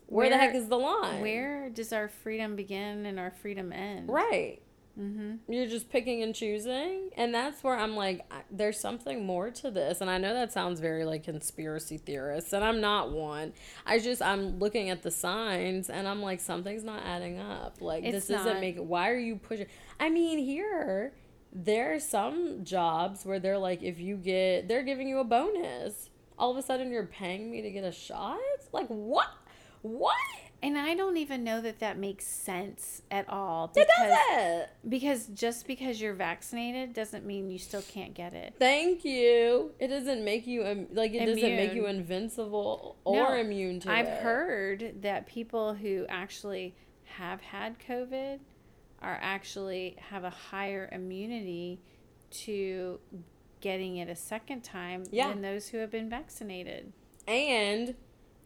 Where, the heck is the line? Where does our freedom begin and our freedom end? Right. Mm-hmm. You're just picking and choosing. And that's where I'm like, there's something more to this. And I know that sounds very like conspiracy theorist, and I'm not one. I just, I'm looking at the signs and I'm like, something's not adding up. Like, It's this isn't not. making, why are you pushing? I mean, here, there are some jobs where they're like, if you get, they're giving you a bonus. All of a sudden, you're paying me to get a shot? Like, what? What? And I don't even know that that makes sense at all. It Because, doesn't. because just because you're vaccinated doesn't mean you still can't get it. Thank you. It doesn't make you like it doesn't make you invincible or No, immune to it. I've heard that people who actually have had COVID are actually have a higher immunity to getting it a second time Yeah. than those who have been vaccinated. And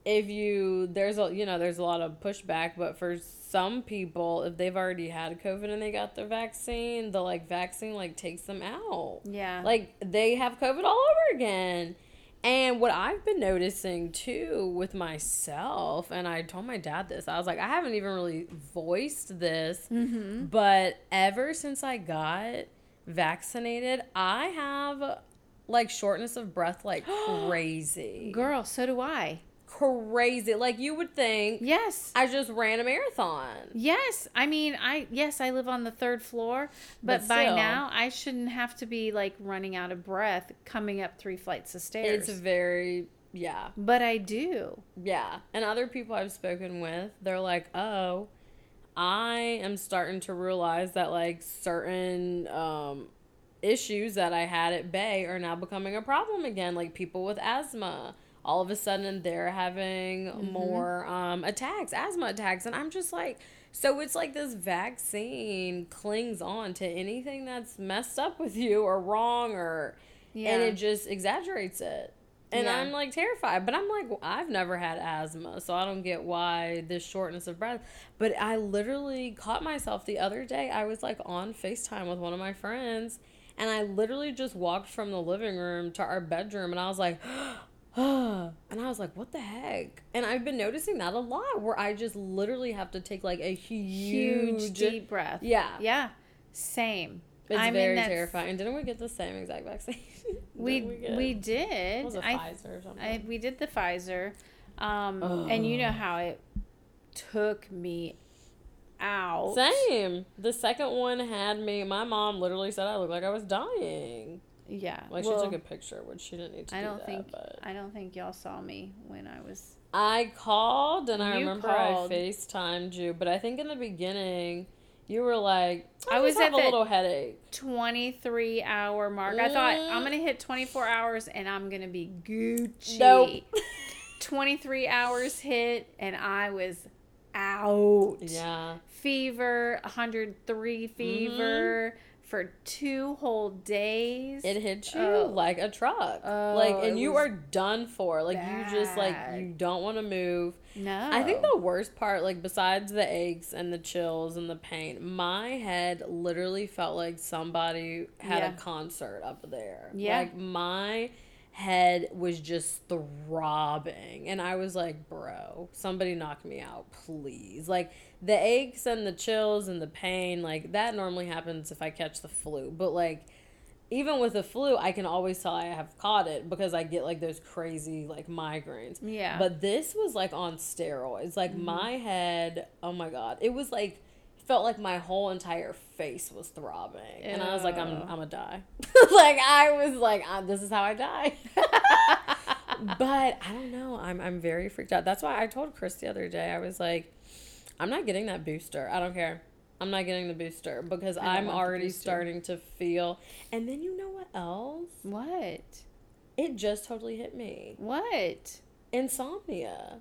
if you there's a you know there's a lot of pushback, but for some people, if they've already had COVID and they got their vaccine, the like vaccine like takes them out. Yeah. Like they have COVID all over again. And what I've been noticing too with myself, and I told my dad this, I was like, I haven't even really voiced this, mm-hmm. but ever since I got vaccinated, I have like shortness of breath like crazy. Girl, so do I. crazy. Like you would think Yes. I just ran a marathon. Yes, I mean, I yes, I live on the third floor, but, But by still. now I shouldn't have to be like running out of breath coming up three flights of stairs. It's very yeah. but I do. Yeah. And other people I've spoken with, they're like, "Oh, I am starting to realize that like certain um issues that I had at Bay are now becoming a problem again, like people with asthma. All of a sudden they're having more um attacks, asthma attacks, and I'm just like so it's like this vaccine clings on to anything that's messed up with you or wrong or Yeah. and it just exaggerates it. And Yeah. I'm like terrified, but I'm like, well, I've never had asthma, so I don't get why this shortness of breath. But I literally caught myself the other day. I was like on FaceTime with one of my friends, and I literally just walked from the living room to our bedroom, and I was like, and I was like, what the heck? And I've been noticing that a lot where I just literally have to take like a huge, Huge deep breath. Yeah. Yeah. Same. It's I'm very terrifying. Didn't we get the same exact vaccine? We Didn't we, did. What was it, I, Pfizer or something? I we did the Pfizer. Um and you know how it took me out. Same. The second one had me. My mom literally said I looked like I was dying. Yeah. Like well, she took a picture, which she didn't need to I do don't that, think But I don't think y'all saw me when I was I called and I You remember called. I Facetimed you, but I think in the beginning you were like, I, I was was have at a little headache. 23 hour mark. I thought Mm. I'm going to hit 24 hours and I'm going to be Gucci. Nope. 23 hours hit and I was out. Yeah. Fever, 103 fever for two whole days. It hit you Oh. like a truck. Oh, like and you are done for. Like you just like you don't want to move. no. I think the worst part, like besides the aches and the chills and the pain, my head literally felt like somebody had Yeah. a concert up there. Yeah. Like my head was just throbbing. And I was like, bro, somebody knock me out, please. Like the aches and the chills and the pain, like that normally happens if I catch the flu. But like even with the flu, I can always tell I have caught it because I get like those crazy like migraines. Yeah. But this was like on steroids. Like Mm-hmm. my head, oh my god, it was like felt like my whole entire face was throbbing, and I was like, I'm I'm gonna die. like I was like, this is how I die. but I don't know. I'm I'm very freaked out. That's why I told Chris the other day. I was like, I'm not getting that booster. I don't care. I'm not getting the booster because I'm already starting to feel. And then you know what else? what? It just totally hit me. What? Insomnia.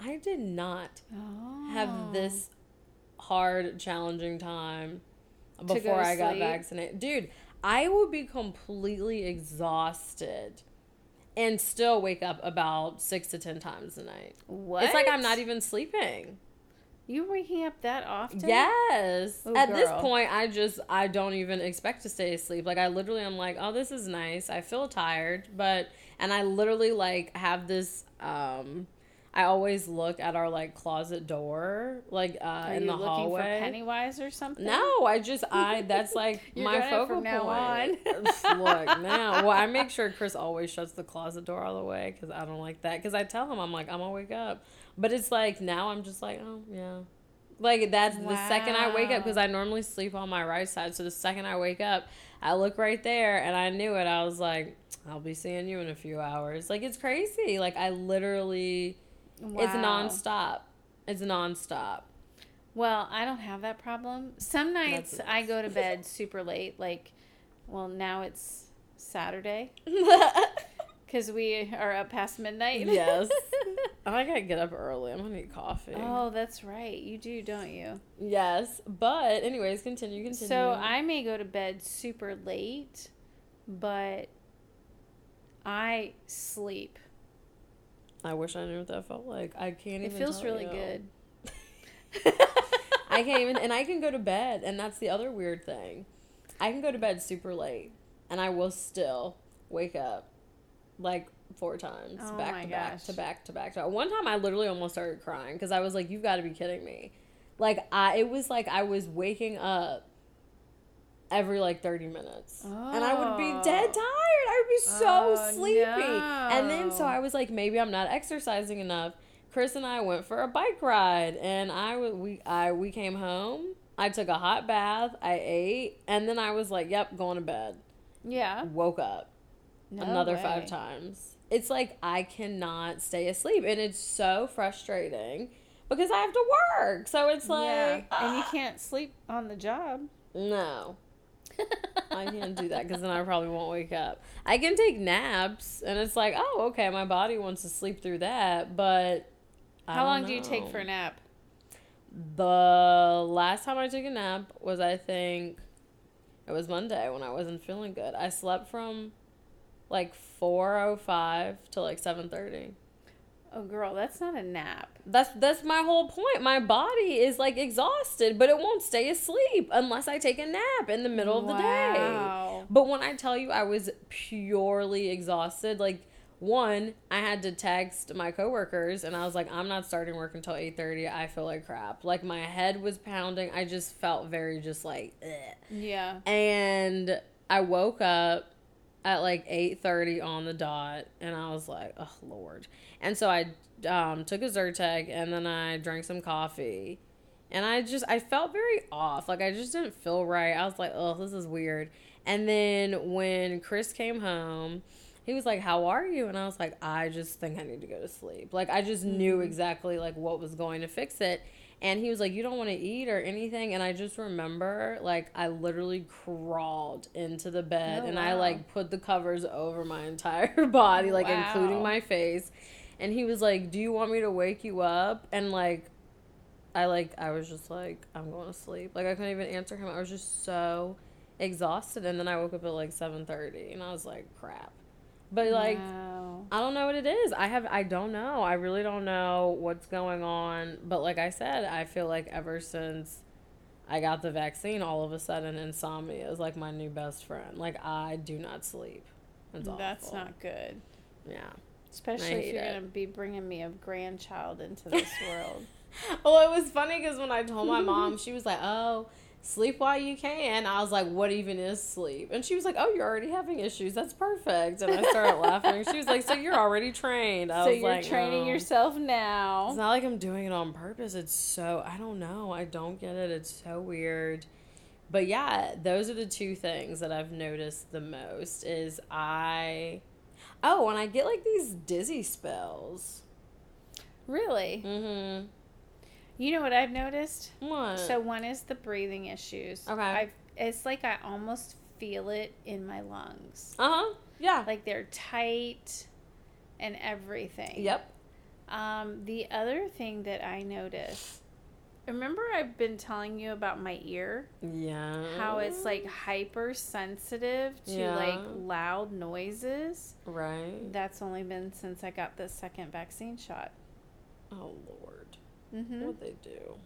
I did not Oh. have this hard, challenging time before to I got vaccinated. Dude, I would be completely exhausted and still wake up about six to ten times a night. What? It's like I'm not even sleeping. You waking up that often? Yes. Oh, At this point, I just I don't even expect to stay asleep. Like I literally am like, oh, this is nice. I feel tired, but and I literally like have this. um I always look at our like closet door, like uh, Are in you the looking hallway. for Pennywise or something? No, I just I that's like my focal now point. Look now, well I make sure Chris always shuts the closet door all the way because I don't like that. Because I tell him I'm like I'm gonna wake up, but it's like now I'm just like oh yeah, like that's the second I wake up because I normally sleep on my right side. So the second I wake up, I look right there and I knew it. I was like I'll be seeing you in a few hours. Like it's crazy. Like I literally, it's Wow. nonstop. It's nonstop. Well, I don't have that problem. Some nights I go to bed super late. Like, well, now it's Saturday because we are up past midnight. Yes. I gotta get up early. I'm gonna need coffee. oh, that's right. You do, don't you? Yes, but anyways, continue, continue. So I may go to bed super late, but I sleep. I wish I knew what that felt like. I can't even It even. feels tell really you. good. I can't even, and I can go to bed, and that's the other weird thing. I can go to bed super late, and I will still wake up like four times Oh back my to back gosh. to back to back to back. One time, I literally almost started crying because I was like, "You've got to be kidding me!" Like I, it was like I was waking up every like 30 minutes. Oh. And I would be oh. dead tired. I would be so oh, sleepy. No. And then so I was like maybe I'm not exercising enough. Chris and I went for a bike ride and I we I we came home. I took a hot bath, I ate, and then I was like, "Yep, going to bed." Yeah. Woke up no another way. 5 times. It's like I cannot stay asleep and it's so frustrating because I have to work. So it's like yeah. and you ah. can't sleep on the job. No. I can't do that because then I probably won't wake up. I can take naps, and it's like, oh, okay, my body wants to sleep through that, but how long know. do you take for a nap? The last time I took a nap was, I think, it was Monday when I wasn't feeling good. I slept from like four oh five to like seven thirty. Oh girl, that's not a nap. That's that's my whole point. My body is like exhausted, but it won't stay asleep unless I take a nap in the middle of the wow. day. But when I tell you I was purely exhausted, like one, I had to text my coworkers and I was like, I'm not starting work until 8:30. I feel like crap. Like my head was pounding. I just felt very just like Ugh. Yeah. And I woke up at like 8:30 on the dot and I was like, "Oh lord." And so I um, took a Zyrtec and then I drank some coffee. And I just I felt very off. Like I just didn't feel right. I was like, "Oh, this is weird." And then when Chris came home, he was like, "How are you?" And I was like, "I just think I need to go to sleep." Like I just knew mm-hmm. exactly like what was going to fix it. And he was like, "You don't want to eat or anything." And I just remember like I literally crawled into the bed oh, and wow. I like put the covers over my entire body, like wow. including my face and he was like, "Do you want me to wake you up?" And like I like I was just like I'm going to sleep. Like I couldn't even answer him. I was just so exhausted and then I woke up at like 7:30 and I was like, "Crap." But like wow. I don't know what it is. I have I don't know. I really don't know what's going on, but like I said, I feel like ever since I got the vaccine, all of a sudden insomnia is like my new best friend. Like I do not sleep. That's not good. Yeah. Especially if you're going to be bringing me a grandchild into this world. well, it was funny because when I told my mom, she was like, oh, sleep while you can. I was like, what even is sleep? And she was like, oh, you're already having issues. That's perfect. And I started laughing. She was like, so you're already trained. I so you're like, training yourself now. It's not like I'm doing it on purpose. It's so, I don't know. I don't get it. It's so weird. But yeah, those are the two things that I've noticed the most is I Oh, and I get like these dizzy spells. Really? Mm-hmm. You know what I've noticed? What? So one is the breathing issues. Okay. I've, it's like I almost feel it in my lungs. Uh huh. Yeah. Like they're tight and everything. Yep. Um, the other thing that I notice Remember, I've been telling you about my ear? Yeah. How it's like hypersensitive to yeah. like loud noises. Right. That's only been since I got the second vaccine shot. Oh, Lord. Mm-hmm. What they do?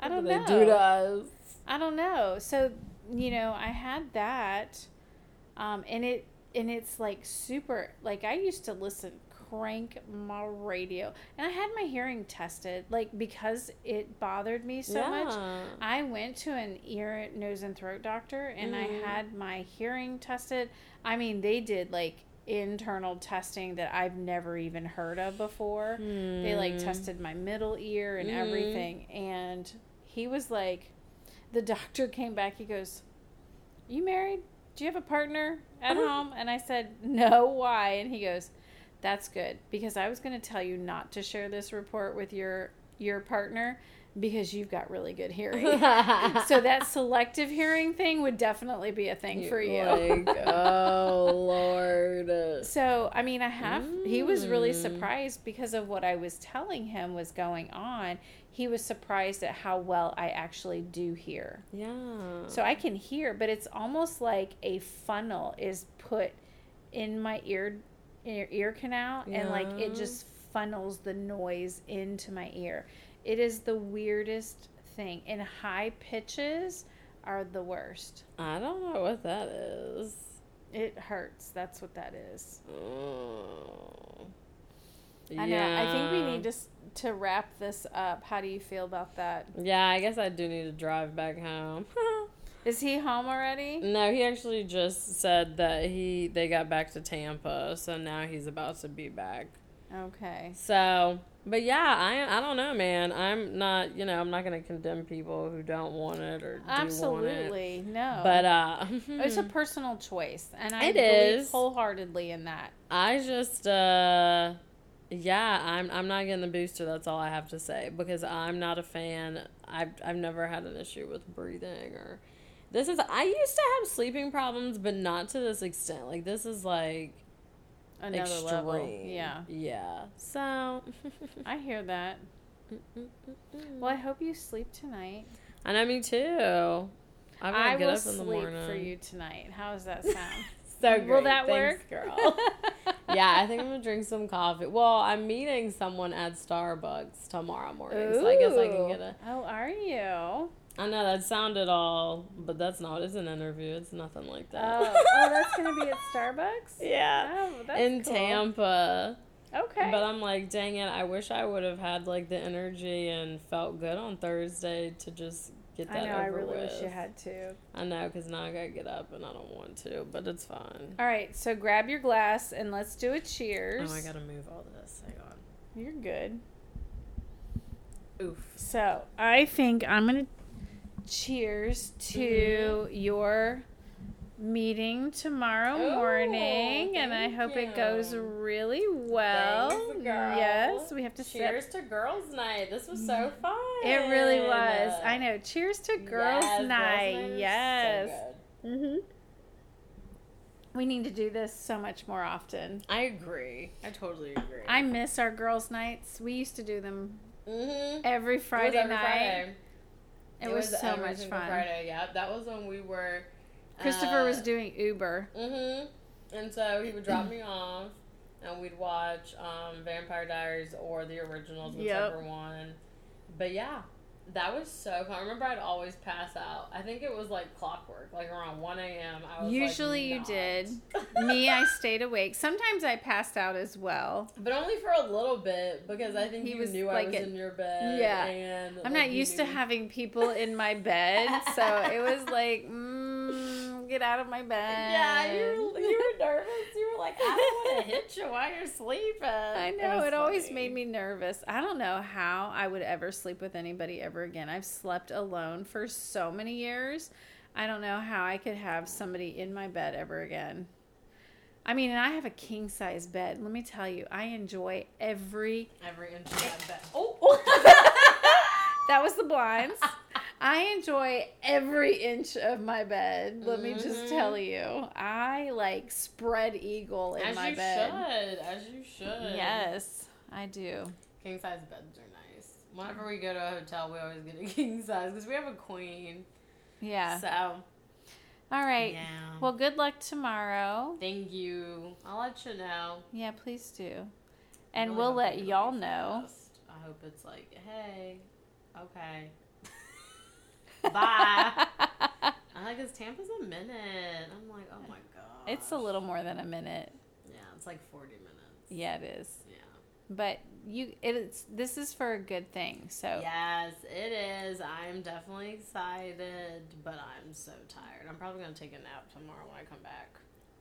I don't do know. Do to us. I don't know. So, you know, I had that. Um, and it and it's like super like I used to listen crank my radio. And I had my hearing tested, like because it bothered me so yeah. much. I went to an ear, nose, and throat doctor, and mm. I had my hearing tested. I mean, they did like internal testing that I've never even heard of before. Mm. They like hmm. tested my middle ear and mm. everything, and he was like, the doctor came back. He goes, "You married?" do you have a partner at uh-huh. home? And I said, no, why? And he goes, that's good because I was going to tell you not to share this report with your your partner because you've got really good hearing. so that selective hearing thing would definitely be a thing for you. Like, oh lord. So, I mean, I have mm. he was really mm. surprised because of what I was telling him was going on. He was surprised at how well I actually do hear. Yeah. So I can hear, but it's almost like a funnel is put in my ear ear, ear canal yeah. and like it just funnels the noise into my ear. It is the weirdest thing. And high pitches are the worst. I don't know what that is. It hurts. That's what that is. Oh. I know. I think we need to to wrap this up. How do you feel about that? Yeah, I guess I do need to drive back home. Is he home already? No, he actually just said that he they got back to Tampa, so now he's about to be back. Okay. So, but yeah, I I don't know, man. I'm not, you know, I'm not gonna condemn people who don't want it or do want it. Absolutely. No. But uh, it's a personal choice, and I It believe is. wholeheartedly in that. I just uh yeah, I'm I'm not getting the booster, that's all I have to say because I'm not a fan. I've I've never had an issue with breathing or this is I used to have sleeping problems, but not to this extent. Like this is like Another extreme. level. Yeah. Yeah. So I hear that. Well, I hope you sleep tonight. And I know me too. I'm gonna I get up in the morning. for you tonight. How does that sound? So Will that Thanks, work? girl? yeah, I think I'm gonna drink some coffee. Well, I'm meeting someone at Starbucks tomorrow morning, so I guess I can get a. Oh, are you? I know that sounded all, but that's not. It's an interview. It's nothing like that. Oh, oh that's gonna be at Starbucks. yeah, Oh, in cool. Tampa. Okay. But I'm like, dang it! I wish I would have had like the energy and felt good on Thursday to just get that I know. over I really with. wish you had to. I know, cause now I gotta get up and I don't want to, but it's fine. All right. So grab your glass and let's do a cheers. Oh, I gotta move all this. Hang on. You're good. Oof. So I think I'm gonna cheers to your meeting tomorrow Ooh, morning, and I hope it goes really well. Thanks. Yes, we have to sip. Cheers to girls' night. This was so fun. It really was. I know. Cheers to girls' Yes, girls' night. was yes. So Mhm. We need to do this so much more often. I agree. I totally agree. I miss our girls' nights. We used to do them mm-hmm. every Friday every night. Friday. It, was, so every much fun. Friday, yeah. That was when we were. Christopher was uh, doing Uber. Mm-hmm. And so he would drop me off, and we'd watch um, Vampire Diaries or the originals, Yep. whichever one. But yeah, that was so fun. I remember I'd always pass out. I think it was like clockwork, like around one a.m. I was like, Usually you not. did. Me, I stayed awake. Sometimes I passed out as well. but only for a little bit because I think He you was knew I was it- in your bed. Yeah. and I'm like, not you used to having people in my bed, so it was like, mm, get out of my bed. Yeah, you were, you were nervous. You were like, I don't want to hit you while you're sleeping. I know it always made me nervous. I don't know how I would ever sleep with anybody ever again. I've slept alone for so many years. I don't know how I could have somebody in my bed ever again. I mean, and I have a king size bed. Let me tell you, I enjoy every. every inch of that bed. Oh. That was the blinds. I enjoy every inch of my bed. Let me just Mhm. tell you, I like spread eagle in my bed. as my you bed. should, as you should. Yes, I do. King size beds are nice. Whenever we go to a hotel, we always get a king size because we have a queen. Yeah. So, All right. yeah. Well, good luck tomorrow. thank you. I'll let you know. Yeah, please do. And Really we'll let y'all know. I hope it's like, hey, okay. Bye. I like because Tampa's a minute. I'm like, oh my god. it's a little more than a minute. Yeah, it's like 40 minutes. Yeah, it is. Yeah. But you, it's this is for a good thing. So Yes, it is. I'm definitely excited, but I'm so tired. I'm probably gonna take a nap tomorrow when I come back.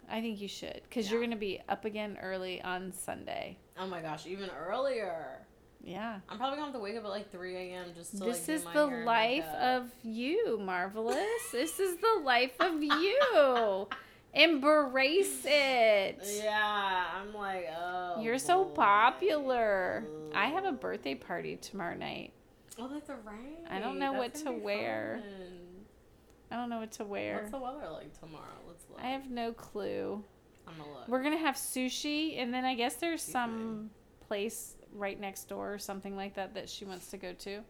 I think you should because you're gonna be up again early on Sunday. Oh my gosh, even earlier. Yeah. I'm probably gonna have to wake up at like 3 a.m. just to This like, is the life of you, marvelous. this is the life of you. Embrace it. Yeah, I'm like, oh. You're so boy. popular. I have a birthday party tomorrow night. Oh, that's right. I don't know That's what gonna wear. fun. I don't know what to wear. What's the weather like tomorrow? Let's look. I have no clue. I'm gonna look. We're gonna have sushi, and then I guess there's some place right next door or something like that that she wants to go to.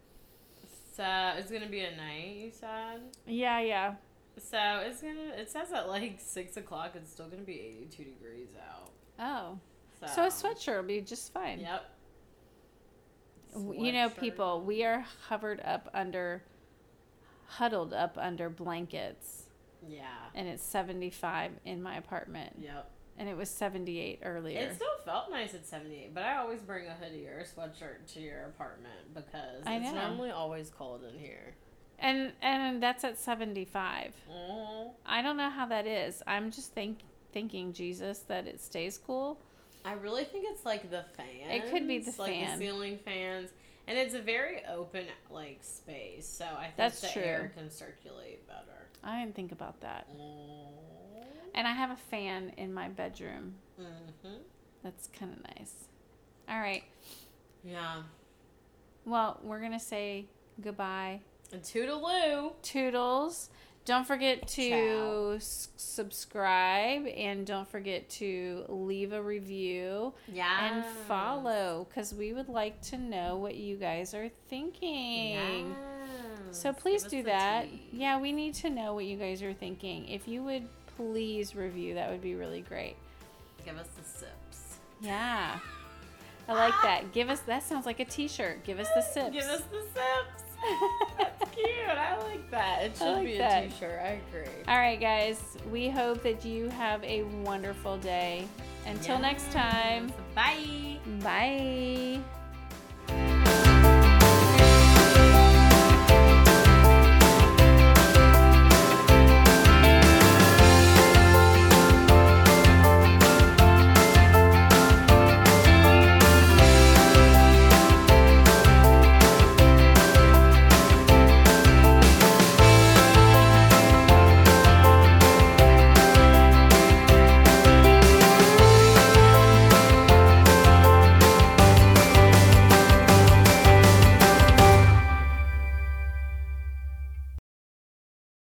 So it's gonna be a night. You said. Yeah, yeah. So it's gonna. It says at like six o'clock. It's still gonna be eighty-two degrees out. Oh, So, so a sweatshirt will be just fine. Yep. W- You know, people, we are hovered up under, huddled up under blankets, Yeah. and it's 75 in my apartment, Yep. And it was 78 earlier. It still felt nice at 78, but I always bring a hoodie or a sweatshirt to your apartment because it's normally always cold in here. And and that's at 75. Mm. I don't know how that is. I'm just think thinking Jesus that it stays cool. I really think it's like the fans. It could be the like fan. the ceiling fans, and it's a very open like space, so I think That's the true. air can circulate better. I didn't think about that. Mm. And I have a fan in my bedroom. Mm-hmm. That's kind of nice. All right. Yeah. Well, we're going to say goodbye. And toodaloo. Toodles. Don't forget to s- subscribe and don't forget to leave a review Yeah. and follow because we would like to know what you guys are thinking. So please do that. tea. Yeah, we need to know what you guys are thinking. If you would please review, that would be really great. Give us the sips. Yeah. I like that. Give us that sounds like a t-shirt. Give us the sips. Give us the sips. That's cute. I like that. It should like be that. a t-shirt. I agree. All right, guys. We hope that you have a wonderful day. Until next time. Bye. Bye.